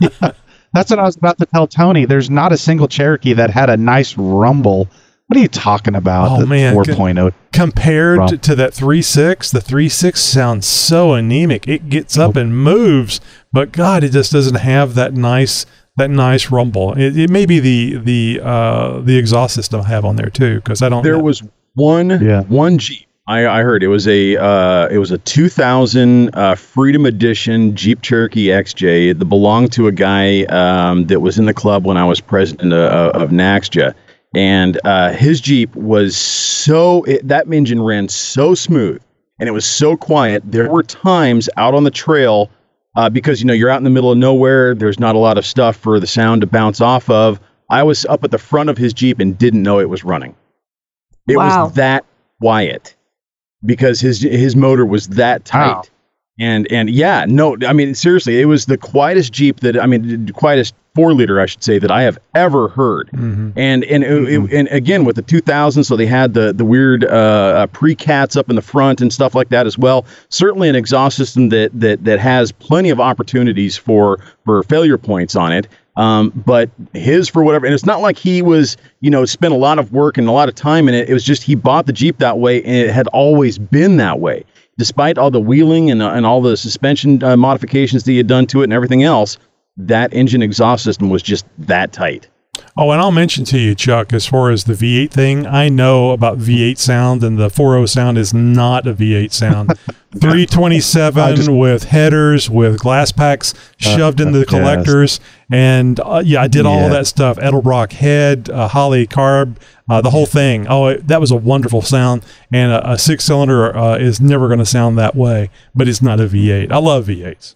Yeah, <laughs> That's what I was about to tell Tony. There's not a single Cherokee that had a nice rumble. What are you talking about? Oh, the man. 4.0. Compared Wrong. to, to that 3.6, the 3.6 sounds so anemic. It gets up and moves, but God, it just doesn't have that nice that nice rumble. It, it may be the the uh, the exhaust system I have on there too, because I don't. There know. was one Yeah. one Jeep. I, I heard it was a uh, it was a 2000 uh, Freedom Edition Jeep Cherokee XJ that belonged to a guy um, that was in the club when I was president uh, of Naxja, and uh, his Jeep was so it, that engine ran so smooth and it was so quiet. There were times out on the trail uh, because you know you're out in the middle of nowhere. There's not a lot of stuff for the sound to bounce off of. I was up at the front of his Jeep and didn't know it was running. It Wow. was that quiet because his his motor was that tight. Wow. And and yeah, no, I mean seriously, it was the quietest Jeep that I mean the quietest four liter I should say that I have ever heard. Mhm. And and it- it- and again with the 2000, so they had the the weird uh, uh, pre-cats up in the front and stuff like that as well. Certainly an exhaust system that that that has plenty of opportunities for for failure points on it. Um, but his for whatever, and it's not like he was you know spent a lot of work and a lot of time in it. It was just he bought the Jeep that way, and it had always been that way. Despite all the wheeling and, uh, and all the suspension uh, modifications that he had done to it and everything else, that engine exhaust system was just that tight. Oh, and I'll mention to you, Chuck, as far as the V8 thing, I know about V8 sound, and the 4.0 sound is not a V8 sound. <laughs> 327 just- with headers with glass packs shoved into the yes. collectors. And uh, yeah i did all Yeah. that stuff. Edelbrock head uh, Holley carb uh, the whole thing. Oh it, that was a wonderful sound. And a, a six cylinder uh, is never going to sound that way but it's not a v8 i love v8s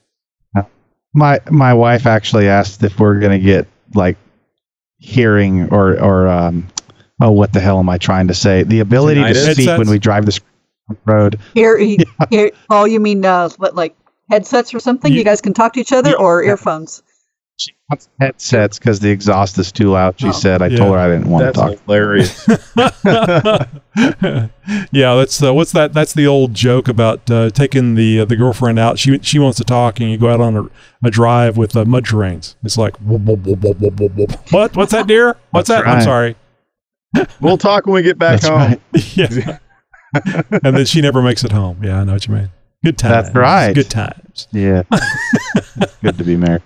My my wife actually asked if we're gonna get like hearing or or um oh what the hell am I trying to say? The ability to Tinnitus? speak when we drive this road. Here, <laughs> here, oh, you mean uh, what, like headsets or something? You, You- guys can talk to each other, or earphones? She wants headsets because the exhaust is too loud. She Oh. said I Yeah. told her I didn't want That's to talk. hilarious. <laughs> <laughs> yeah, that's uh, what's that? That's the old joke about uh, taking the uh, the girlfriend out. She she wants to talk, and you go out on a, a drive with uh, mud terrains. It's like what? What's that, dear? <laughs> What's That's that? I'm sorry. we'll talk when we get back That's home. right. yeah, and then she never makes it home. Yeah, I know what you mean. Good times. That's right. Good times. Yeah. Good to be married.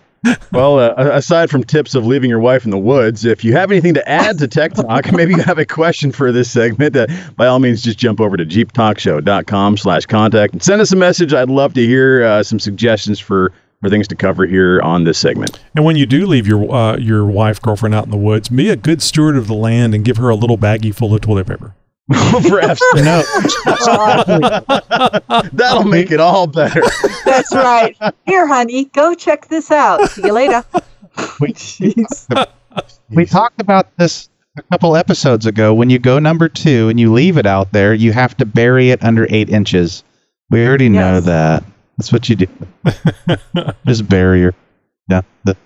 Well, uh, aside from tips of leaving your wife in the woods, if you have anything to add to Tech Talk, <laughs> maybe you have a question for this segment, uh, by all means, just jump over to jeeptalkshow.com slash contact and send us a message. I'd love to hear uh, some suggestions for, for things to cover here on this segment. And when you do leave your uh, your wife girlfriend out in the woods, be a good steward of the land and give her a little baggie full of toilet paper. <laughs> for F's. No. <laughs> That'll make it all better. <laughs> That's right. Here, honey, go check this out. See you later. We, Jeez. we talked about this a couple episodes ago. When you go number two and you leave it out there, you have to bury it under eight inches. We already know that. That's what you do. Just bury your. Yeah. The,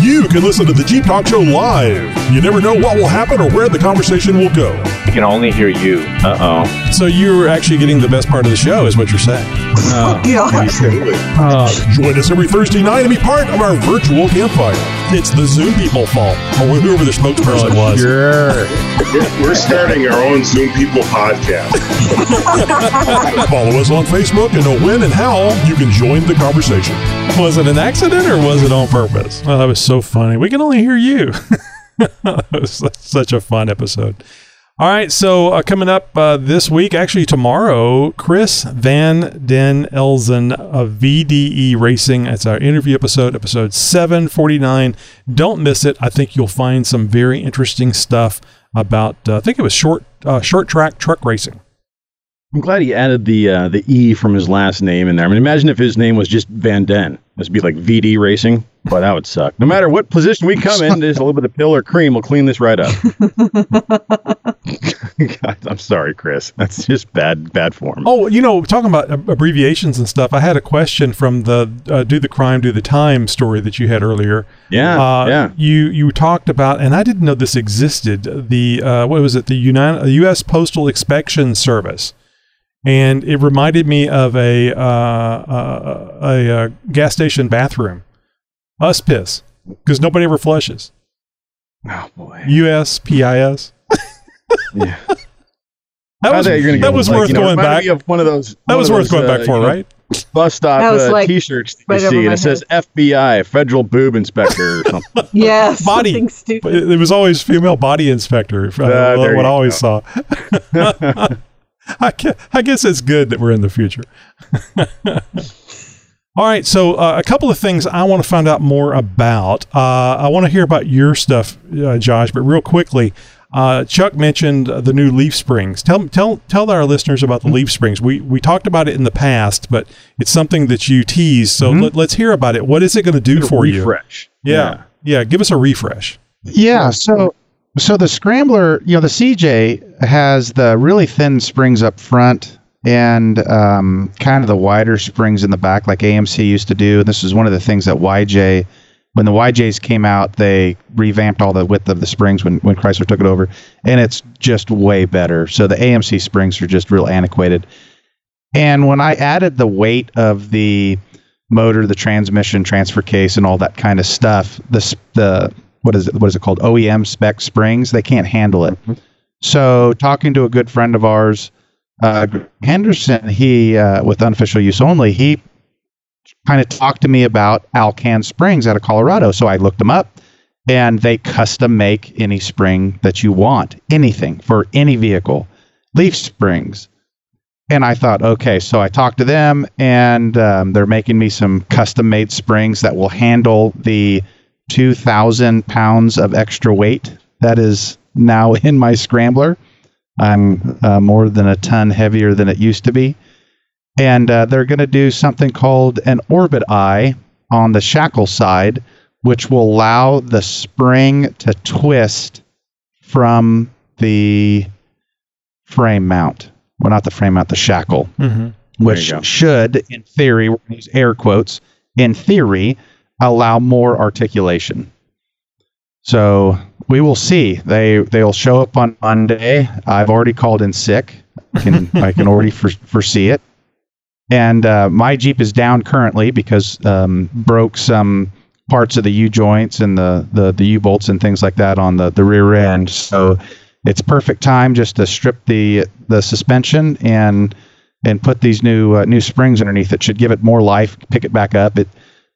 You can listen to the Jeep Talk Show live. You never know what will happen or where the conversation will go. I can only hear you. Uh oh. So you're actually getting the best part of the show, is what you're saying. <laughs> Oh, Yeah. Absolutely. <laughs> Join us every Thursday night and be part of our virtual campfire. It's the Zoom people fault, or whoever the spokesperson was. Sure. <laughs> We're starting our own Zoom People podcast. Follow us on Facebook and know when and how you can join the conversation. Was it an accident or was it on purpose? Oh, that was so funny. We can only hear you. <laughs> that was such a fun episode. All right, so uh, coming up uh, this week, actually tomorrow, Chris Van Den Elzen of VDE Racing. It's our interview episode, episode 749. Don't miss it. I think you'll find some very interesting stuff about, uh, I think it was short, uh, short track truck racing. I'm glad he added the uh, the E from his last name in there. I mean, imagine if his name was just Van Den. This would be like VD Racing. But that would suck. No matter what position we come in, there's a little bit of pill or cream. We'll clean this right up. <laughs> God, I'm sorry, Chris. That's just bad bad form. Oh, you know, talking about abbreviations and stuff, I had a question from the uh, "Do the Crime, Do the Time" story that you had earlier. yeah, Uh, yeah. You you talked about, and I didn't know this existed. The uh, what was it? The United U.S. Postal Inspection Service, and it reminded me of a uh, uh, a, uh gas station bathroom. Us piss because nobody ever flushes. Oh boy. USPIS. <laughs> Yeah. That was thought you that was like, worth you know, going back. of one of those. That was of worth those, going uh, back for, you know, right? Bus stop uh, like T-shirts that you right see, and my it says FBI, Federal Boob Inspector, or <laughs> something. Yeah, Body. something stupid. it, it was always female body inspector. uh, there what I always saw. <laughs> I, guess, I guess it's good that we're in the future. <laughs> All right, so uh, a couple of things I want to find out more about. Uh, I want to hear about your stuff, uh, Josh, but real quickly, uh, Chuck mentioned the new leaf springs. Tell tell tell our listeners about the leaf springs. We we talked about it in the past, but it's something that you tease. So let, us hear about it. What is it going to do for you? Refresh. Yeah, yeah. Give us a refresh. Yeah, so so the scrambler, you know, the CJ has the really thin springs up front and um, kind of the wider springs in the back, like AMC used to do. This is one of the things that YJ, when the YJs came out, they revamped all the width of the springs when when Chrysler took it over, and it's just way better. So the AMC springs are just real antiquated. And when I added the weight of the motor, the transmission, transfer case, and all that kind of stuff, the the what is it? What is it called? OEM spec springs. They can't handle it. So talking to a good friend of ours, uh, Henderson, he uh, with unofficial use only, he kind of talked to me about Alcan springs out of Colorado. So I looked them up, and they custom make any spring that you want, anything for any vehicle, leaf springs. and I thought, okay, so I talked to them, and um, they're making me some custom made springs that will handle the 2,000 pounds of extra weight that is now <laughs> in my scrambler. I'm uh, more than a ton heavier than it used to be. And uh, they're going to do something called an orbit eye on the shackle side, which will allow the spring to twist from the frame mount. Well, not the frame mount, the shackle, Mm-hmm. which should, in theory, we're going to use air quotes, in theory, allow more articulation. So we will see. They they'll show up on Monday. I've already called in sick. I can I can already <laughs> for, foresee it. And uh, my Jeep is down currently because um, broke some parts of the U joints and the the, the U bolts and things like that on the, the rear end. So it's perfect time just to strip the the suspension and and put these new uh, new springs underneath it. Should give it more life. Pick it back up. It.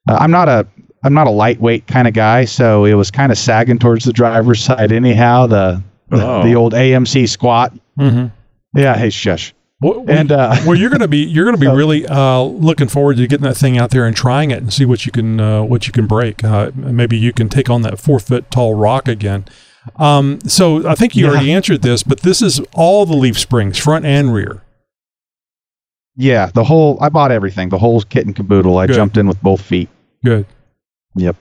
Uh, I'm not a I'm not a lightweight kind of guy, so it was kind of sagging towards the driver's side anyhow. The Oh. the old AMC squat. Mm-hmm. Yeah, hey shush. Well, And uh, <laughs> well, you're gonna be you're gonna be <laughs> really uh, looking forward to getting that thing out there and trying it and see what you can uh, what you can break. Uh, maybe you can take on that four foot tall rock again. Um, so I think you Yeah. already answered this, but this is all the leaf springs, front and rear. yeah, the whole I bought everything, the whole kit and caboodle. I Good. jumped in with both feet. Good. Yep.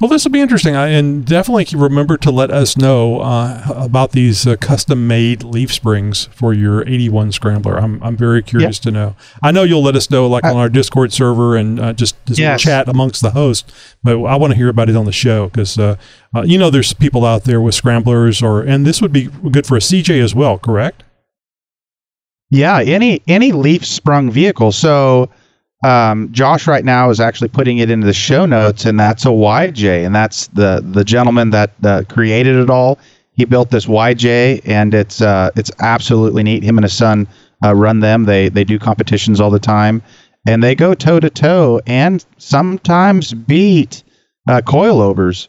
Well, this will be interesting, I, and definitely remember to let us know uh, about these uh, custom-made leaf springs for your 81 Scrambler. I'm I'm very curious to know. I know you'll let us know, like Uh, on our Discord server, and uh, just, just Yes. chat amongst the hosts. But I want to hear about it on the show because uh, uh, you know there's people out there with scramblers, or and this would be good for a CJ as well, correct? Yeah, any any leaf sprung vehicle. So um, Josh right now is actually putting it into the show notes, and that's a YJ, and that's the the gentleman that uh, created it all. He built this YJ, and it's uh, it's absolutely neat. Him and his son uh, run them. They they do competitions all the time, and they go toe to toe, and sometimes beat uh, coilovers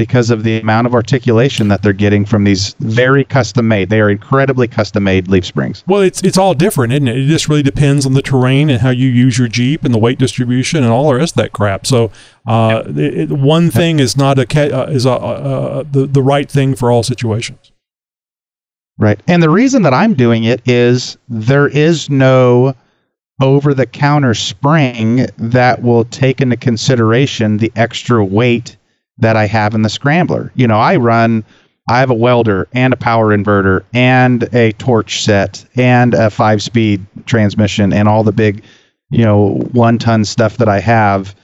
because of the amount of articulation that they're getting from these very custom made. They are incredibly custom made leaf springs. Well, it's it's all different, isn't it? It just really depends on the terrain and how you use your Jeep and the weight distribution and all the rest of that crap. So, uh, it, it- one thing is not a ca- uh, is a, uh, the the right thing for all situations. Right. And the reason that I'm doing it is there is no over the counter spring that will take into consideration the extra weight that I have in the scrambler. You know, I run I have a welder and a power inverter and a torch set and a 5-speed transmission and all the big, you know, 1 ton stuff that I have,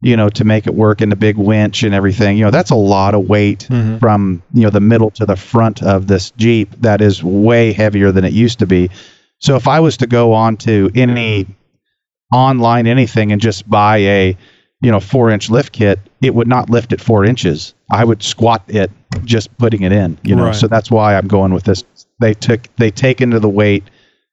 you know, to make it work and the big winch and everything. You know, that's a lot of weight Mhm. from you know the middle to the front of this Jeep that is way heavier than it used to be. So if I was to go on to any online anything and just buy a you know four inch lift kit, it would not lift at four inches. I would squat it just putting it in. You know, Right. so that's why I'm going with this. They took they take into the weight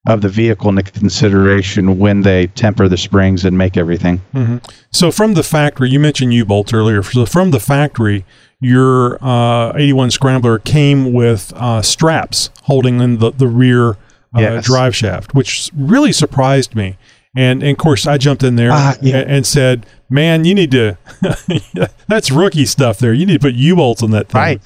of the vehicle into consideration when they temper the springs and make everything. hmm So, from the factory, you mentioned U bolts earlier. So, from the factory, your uh, 81 Scrambler came with uh, straps holding in the the rear uh, Yes. drive shaft, which really surprised me. And, and of course, I jumped in there Ah, yeah. and, and said, "Man, you need to. <laughs> that's rookie stuff. There, you need to put U bolts on that thing." Right.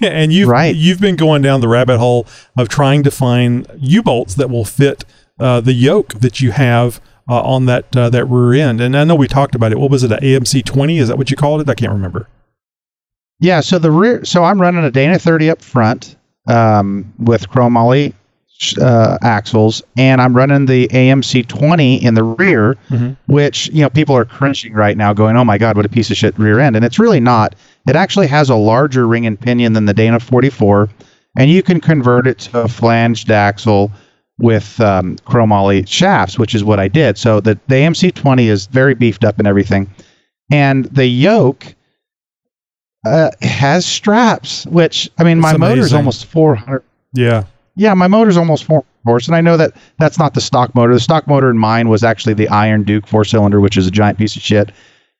<laughs> and you've Right. you've been going down the rabbit hole of trying to find U bolts that will fit uh, the yoke that you have uh, on that uh, that rear end. And I know we talked about it. What was it? An AMC twenty? Is that what you called it? I can't remember. Yeah, so the rear, so I'm running a Dana 30 up front um, with chromoly uh, axles, and I'm running the AMC 20 in the rear, Mhm. which you know people are cringing right now, going, "Oh my God, what a piece of shit rear end!" And it's really not. It actually has a larger ring and pinion than the Dana 44, and you can convert it to a flanged axle with um, chromoly shafts, which is what I did. So the, the AMC 20 is very beefed up and everything, and the yoke uh, has straps, which I mean, my motor is almost 400. Yeah. Yeah, my motor's almost 400 horse, and I know that that's not the stock motor. The stock motor in mine was actually the Iron Duke four cylinder, which is a giant piece of shit,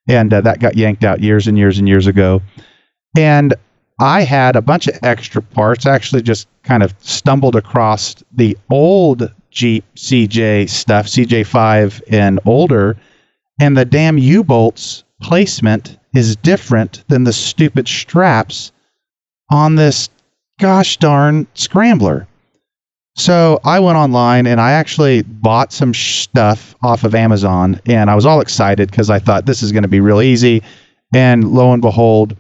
and uh, that got yanked out years and years and years ago. And I had a bunch of extra parts. I actually just kind of stumbled across the old Jeep CJ stuff, CJ5 and older, and the damn U bolts placement is different than the stupid straps on this gosh darn scrambler. So I went online and I actually bought some stuff off of Amazon and I was all excited because I thought this is going to be real easy. And lo and behold,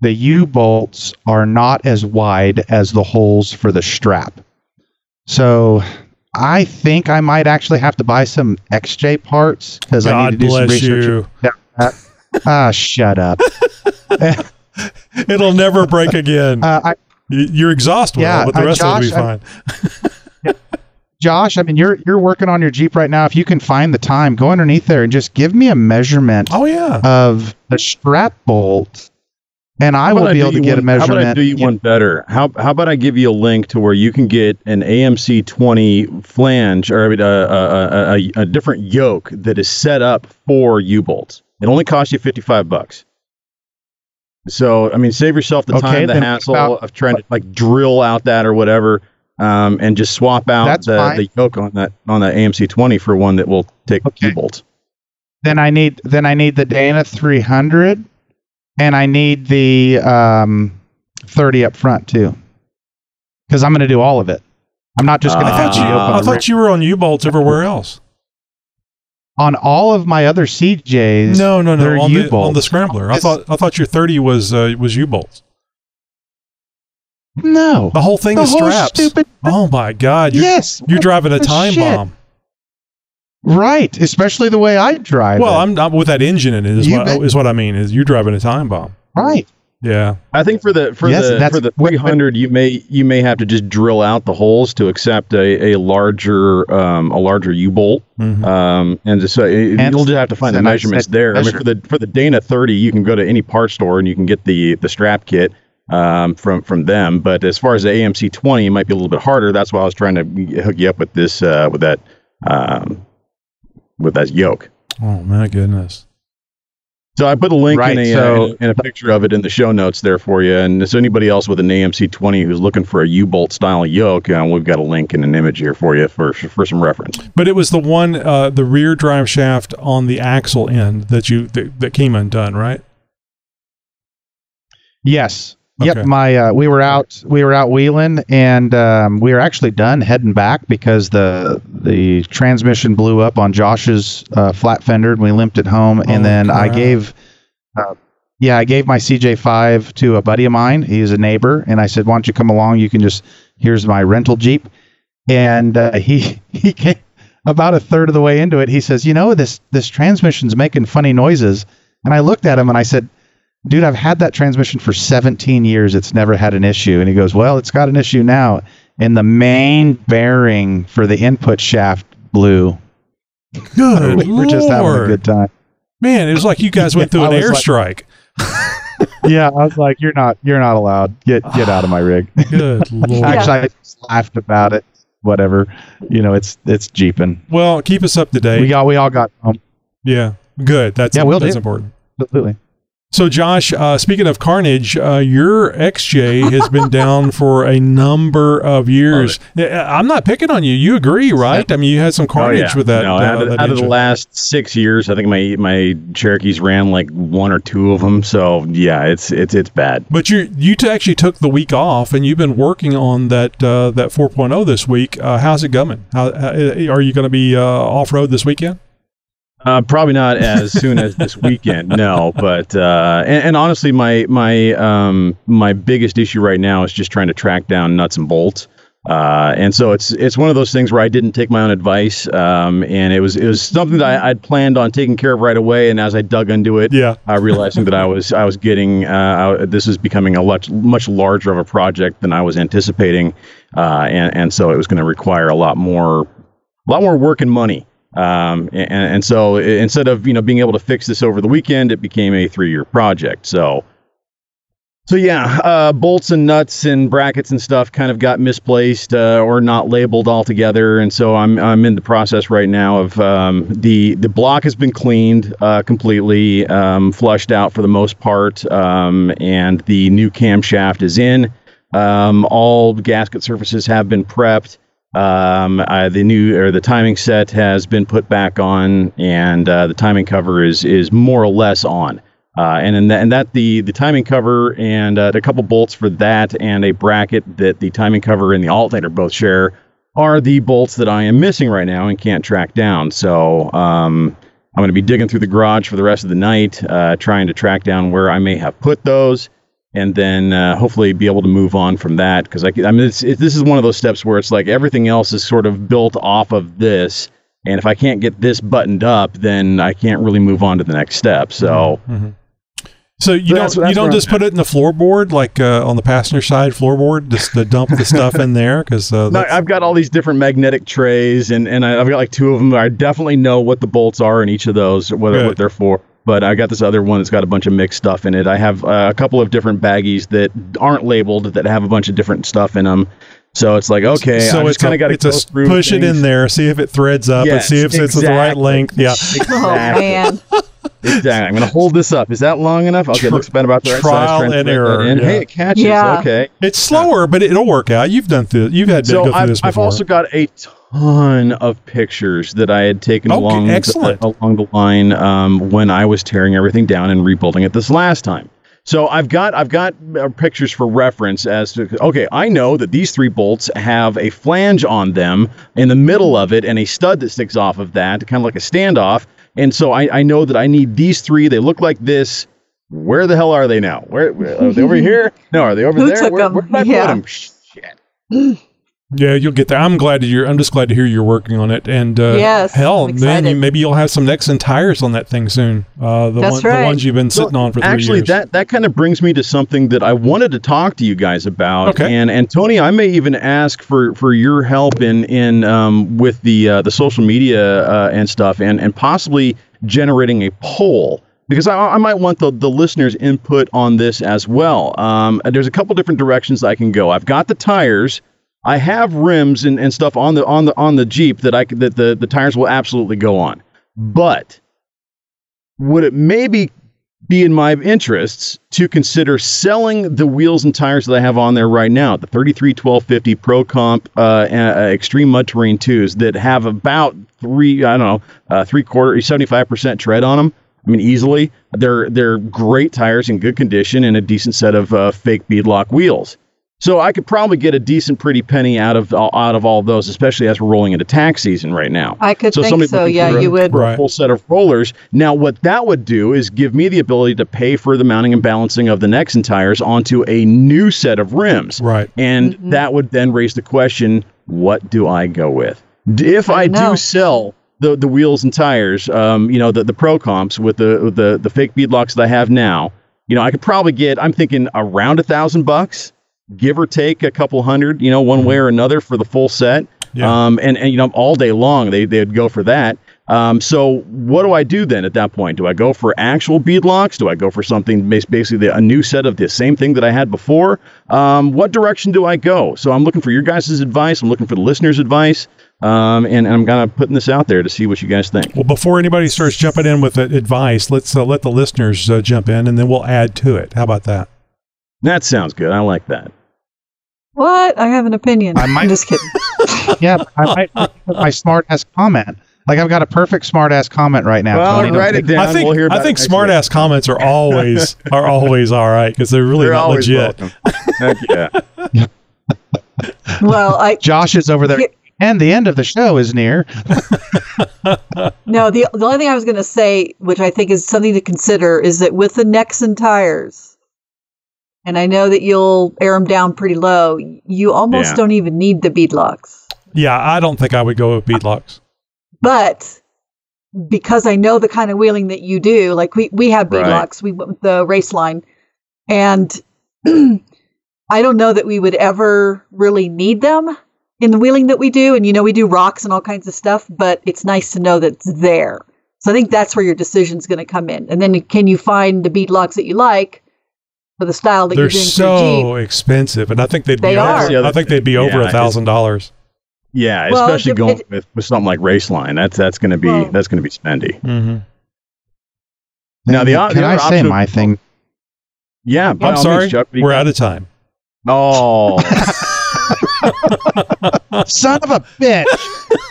the U bolts are not as wide as the holes for the strap. So I think I might actually have to buy some XJ parts because I need to do some bless research. you. Ah, shut up. <laughs> It'll never break again. Uh, I, Your exhaust will, Yeah, but the uh, rest of Josh, it'll be I- fine. <laughs> Josh, I mean, you're you're working on your Jeep right now. If you can find the time, go underneath there and just give me a measurement Oh yeah. of the strap bolt, and I How will about be do able to you get a measurement. How about I measurement. do you one better? How, how about I give you a link to where you can get an AMC 20 flange or I mean, a, a, a, a, a different yoke that is set up for U bolts. It only costs you 55 bucks. So, I mean, save yourself the Okay, time, the hassle about- of trying to like drill out that or whatever, um, and just swap out the, fine. the yoke on that on that AMC 20 for one that will take Okay. U bolts. Then I need then I need the Dana 300, and I need the um, 30 up front too, because I'm going to do all of it. I'm not just going to. Uh, have thought you. I thought you were on U-bolts everywhere else. On all of my other CJs. No, no, no. On the, on the scrambler, I thought I thought your 30 was uh, was U-bolts. no, The whole thing the is whole straps. stupid. Oh my God! You're, yes, you're driving a time shit? bomb. Right, especially the way I drive. Well, it. I'm, I'm with that engine in it. Is You what, bet- is what I mean. Is you're driving a time bomb. right. Yeah. I think for the for Yes, the for the 300, you may you may have to just drill out the holes to accept a, a larger um, a larger U bolt, Mhm. um, and just, so it, Hence- you'll just have to find the measurements said there. I mean, for the for the Dana 30, you can go to any part store and you can get the the strap kit um, from from them. But as far as the AMC 20, it might be a little bit harder. That's why I was trying to hook you up with this uh, with that um, with that yoke. Oh my goodness. So I put a link Right, in, a, so- uh, in a picture of it in the show notes there for you. And so anybody else with an AMC 20 who's looking for a U-bolt style yoke, uh, we've got a link and an image here for you for for some reference. But it was the one, uh, the rear drive shaft on the axle end that you that, that came undone, right? Yes. Okay. Yep. My uh, we were out we were out wheeling and um, we were actually done heading back because the the transmission blew up on Josh's uh, flat fender and we limped it home Oh, and then I gave uh, yeah I gave my CJ5 to a buddy of mine. He's a neighbor and I said why don't you come along? You can just here's my rental Jeep. And uh, <laughs> he he came about a third of the way into it. He says you know this this transmission's making funny noises. And I looked at him and I said dude, I've had that transmission for 17 years. It's never had an issue. And he goes, well, it's got an issue now. And the main bearing for the input shaft blew. Good <laughs> we were just having a good time. Man, it was like you guys <laughs> went through an airstrike. <laughs> Yeah, I was like, you're not, you're not allowed. Get, get out of my rig. <sighs> Good lord. Actually, I just laughed about it. Whatever, you know, it's it's jeeping. Well, keep us up to date. We all we all got home. yeah, good. That's Yeah, we'll that's do. important. Absolutely. So, Josh, uh, speaking of carnage, uh, your XJ has been down <laughs> for a number of years. I'm not picking on you. You agree, right? I mean, you had some carnage with that. Oh, No, uh, out, of, that out of the last six years, I think my my Cherokees ran like one or two of them. So yeah, it's it's it's bad. But you you t- actually took the week off, and you've been working on that uh, that 4.0 this week. Uh, how's it going? How, how are you going to be uh, off road this weekend? Uh, probably not as soon as this weekend, no. But uh, and, and honestly, my my um, my biggest issue right now is just trying to track down nuts and bolts. Uh, and so it's it's one of those things where I didn't take my own advice, um, and it was it was something that I, I'd planned on taking care of right away. And as I dug into it, Yeah. uh, realizing that I was I was getting uh, I, this is becoming a much much larger of a project than I was anticipating, uh, and and so it was going to require a lot more a lot more work and money. Um, and, and so instead of you know being able to fix this over the weekend, it became a three year project. So so yeah, uh, bolts and nuts and brackets and stuff kind of got misplaced uh, or not labeled altogether, and so I'm I'm in the process right now of um, the the block has been cleaned uh, completely, um, flushed out for the most part, um, and the new camshaft is in. Um, all gasket surfaces have been prepped. Um, uh, the new or the timing set has been put back on, and uh, the timing cover is is more or less on. Uh, and in that, and that the the timing cover and uh, a couple bolts for that and a bracket that the timing cover and the alternator both share are the bolts that I am missing right now and can't track down. So um, I'm going to be digging through the garage for the rest of the night, uh, trying to track down where I may have put those, and then uh, hopefully be able to move on from that. Because I, I mean, it's, it, this is one of those steps where it's like everything else is sort of built off of this, and if I can't get this buttoned up, then I can't really move on to the next step. So. Mm-hmm. So you So that's- don't you that's don't just I'm put it in the floorboard like uh, on the passenger side floorboard, just to dump the stuff in there because uh, No, I've got all these different magnetic trays, and, and I- I've got like two of them. I definitely know what the bolts are in each of those, whether Good. what they're for. But I got this other one that's got a bunch of mixed stuff in it. I have uh, a couple of different baggies that aren't labeled that have a bunch of different stuff in them. So it's like okay, so I it's just kind a, of got to it's a go push it in there, see if it threads up, and see if it's at the right length. Yeah, Oh man. Exactly. I'm going to hold this up. Is that long enough? Okay, Tr- it looks about about the right trial size. Trying to and thread error, in. yeah. Hey, it catches. Yeah. Okay. it's slower, but it'll work out. You've done through. You've had to so go through I've, this I've also got a ton of pictures that I had taken Okay, along excellent. The, along the line um, when I was tearing everything down and rebuilding it this last time. So I've got I've got uh, pictures for reference as to okay I know that these three bolts have a flange on them in the middle of it and a stud that sticks off of that kind of like a standoff and so I, I know that I need these three they look like this where the hell are they now where are they over <laughs> here no are they over Who there took where, 'em? where did I Yeah. put them shit <laughs> yeah, you'll get there. I'm glad to you're. I'm just glad to hear you're working on it. And uh, Yes, hell, I'm man, you, maybe you'll have some Nexen tires on that thing soon. Uh, the, That's one, the ones you've been sitting Well, on for three actually, years. that that kind of brings me to something that I wanted to talk to you guys about. Okay. And and Tony, I may even ask for for your help in in um, with the uh, the social media uh, and stuff, and and possibly generating a poll. Because I, I might want the, the listeners' input on this as well. Um, there's a couple different directions I can go. I've got the tires. I have rims and, and stuff on the on the on the Jeep that I that the, the tires will absolutely go on. But would it maybe be in my interests to consider selling the wheels and tires that I have on there right now, the 33 1250 Pro Comp uh, uh, Extreme Mud Terrain 2s that have about three, I don't know, uh, three quarter, 75% tread on them. I mean, easily. They're they're great tires in good condition and a decent set of uh, fake beadlock wheels. So I could probably get a decent, pretty penny out of out of all those, especially as we're rolling into tax season right now. I could think so. looking Yeah, for a- you would. for a full set of rollers. Now, what that would do is give me the ability to pay for the mounting and balancing of the Nexen tires onto a new set of rims. right. And Mm-hmm. that would then raise the question: What do I go with? If I, I do sell the, the wheels and tires, um, you know, the, the pro comps with the with the the fake beadlocks that I have now, you know, I could probably get. I'm thinking around a thousand bucks, give or take a couple hundred, you know, one way or another for the full set. Yeah. Um, and, and you know, all day long they they'd go for that. Um, so what do I do then at that point? Do I go for actual beadlocks? Do I go for something bas- basically a new set of the same thing that I had before? Um, what direction do I go? So I'm looking for your guys' advice. I'm looking for the listeners' advice. Um, and, and I'm kind of putting this out there to see what you guys think. Well, before anybody starts jumping in with advice, let's uh, let the listeners uh, jump in, and then we'll add to it. How about that? That sounds good. I like that. What? I have an opinion. I might- I'm just kidding. <laughs> yeah, I might put my smart ass comment. Like I've got a perfect smart ass comment right now. Well, Tony. Write it down. I think we'll hear I think smart ass comments are always are always all right because they're really They're not always legit. welcome. Heck yeah. <laughs> Well, I Josh is over there, Yeah. and the end of the show is near. <laughs> no. The the only thing I was going to say, which I think is something to consider, is that with the Nexen tires, and I know that you'll air them down pretty low. You almost Yeah. don't even need the beadlocks. Yeah, I don't think I would go with beadlocks. But because I know the kind of wheeling that you do, like we, we have Right. beadlocks, we went with the Raceline, and <clears throat> I don't know that we would ever really need them in the wheeling that we do. And you know, we do rocks and all kinds of stuff, but it's nice to know that it's there. So I think that's where your decision's going to come in. And then can you find the beadlocks that you like for the style that They're you're doing for your Jeep? so expensive, and I think they'd They be are. over. I think they'd be over a thousand dollars. Yeah, Well, especially it- going it- with, with something like Raceline. That's that's going to be Well- that's going to be spendy. Mm-hmm. Now, the can the I say option- my thing? Yeah, by I'm all sorry, Chuck, what do you we're out of time. Oh, <laughs> Son of a bitch.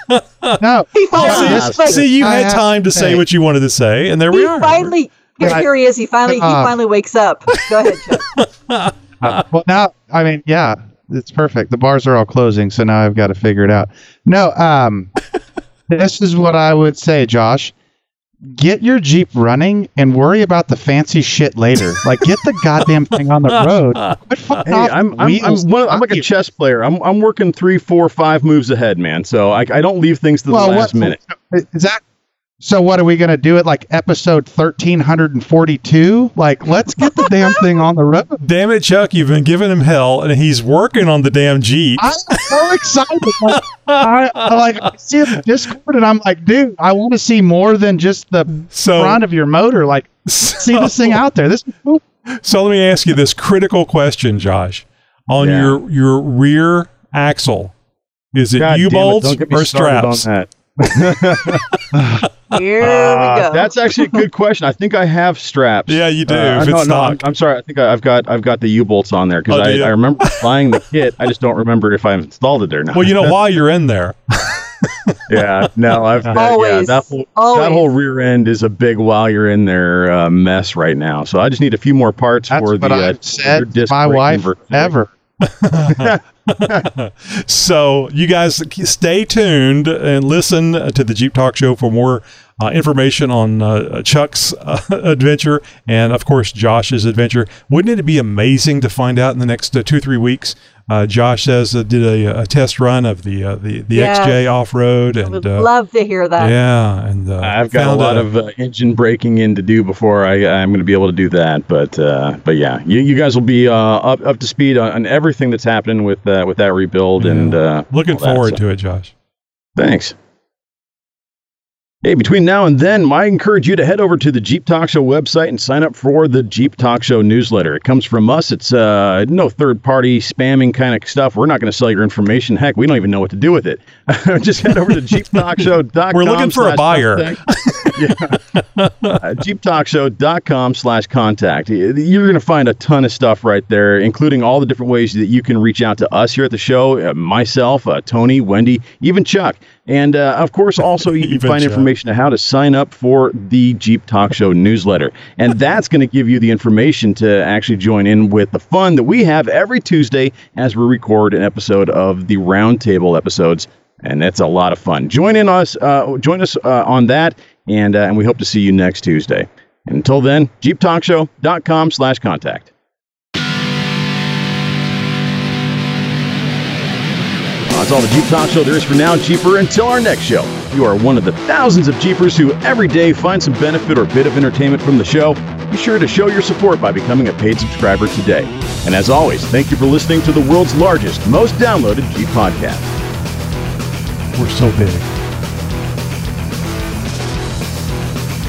<laughs> No. He finally, This- like, See, you I had time to to say say- what you wanted to say, and there he we are. finally. Here, I- here he is. He finally he Uh, finally wakes up. <laughs> Go ahead, Chuck. Uh, well, now, I mean, yeah, it's perfect. The bars are all closing, so now I've got to figure it out. No, um, <laughs> this is what I would say, Josh. Get your Jeep running and worry about the fancy shit later. Like, get the goddamn thing on the road. Quit Hey, off I'm I'm, I'm, one, I'm like a chess player. I'm I'm working three, four, five moves ahead, man. So I, I don't leave things to the Well, last what- minute. Is that so? What are we going to do it like episode thirteen hundred and forty-two? Like, let's get the damn <laughs> thing on the road. Damn it, Chuck! You've been giving him hell, and he's working on the damn Jeep. I'm so excited. Like, I, I like I see the Discord, and I'm like, dude, I want to see more than just the So- front of your motor. Like, see this thing out there. This cool. So let me ask you this critical question, Josh. On Yeah. your your rear axle, is it God U-bolts don't get me or straps? On that. Here Uh, we go. That's actually a good question. I think I have straps. Yeah, you do, Uh, if no, it's no, I'm. I'm sorry. I think I, I've got I've got the U bolts on there because Oh, I. I remember <laughs> buying the kit. I just don't remember if I've installed it or not. Well, you know <laughs> why you're in there. yeah, no, I've that, <laughs> yeah, that whole that whole rear end is a big while you're in there uh, mess right now. So I just need a few more parts That's for what the uh, I've said disc my wife ever. <laughs> So you guys stay tuned and listen to the Jeep Talk Show for more uh, information on uh, Chuck's uh, <laughs> adventure and, of course, Josh's adventure. Wouldn't it be amazing to find out in the next uh, two three weeks? Uh, Josh says uh, did a, a test run of the uh, the the Yes. XJ off road I and would uh, love to hear that. yeah, and uh, I've got a found lot of uh, engine braking in to do before I, I'm going to be able to do that. But uh, but yeah, you, you guys will be uh, up up to speed on, on everything that's happening with uh, with that rebuild and uh, looking all that, forward so to it, Josh. Thanks. Hey, between now and then, I encourage you to head over to the Jeep Talk Show website and sign up for the Jeep Talk Show newsletter. It comes from us. It's uh, no third party spamming kind of stuff. We're not going to sell your information. Heck, we don't even know what to do with it. <laughs> Just head over to jeeptalkshow.com. <laughs> We're looking for a buyer. <laughs> yeah. Uh, jeeptalkshow.com slash contact. You're going to find a ton of stuff right there, including all the different ways that you can reach out to us here at the show, uh, myself, uh, Tony, Wendy, even Chuck. And uh, of course, also you <laughs> can find information on how to sign up for the Jeep Talk Show newsletter. And <laughs> that's going to give you the information to actually join in with the fun that we have every Tuesday as we record an episode of the Roundtable episodes. And that's a lot of fun. Join in us, uh, join us uh, on that, and uh, and we hope to see you next Tuesday. And Until then, jeeptalkshow.com slash contact. That's all the Jeep Talk Show there is for now, Jeeper. Until our next show, you are one of the thousands of Jeepers who every day find some benefit or bit of entertainment from the show. Be sure to show your support by becoming a paid subscriber today. And as always, thank you for listening to the world's largest, most downloaded Jeep podcast. We're so big.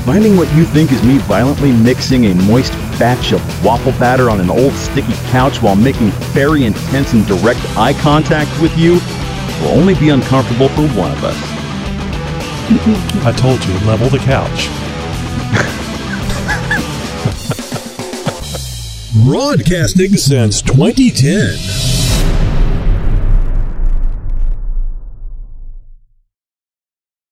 Finding what you think is me violently mixing a moist batch of waffle batter on an old sticky couch while making very intense and direct eye contact with you will only be uncomfortable for one of us. I told you, level the couch. Broadcasting since 2010.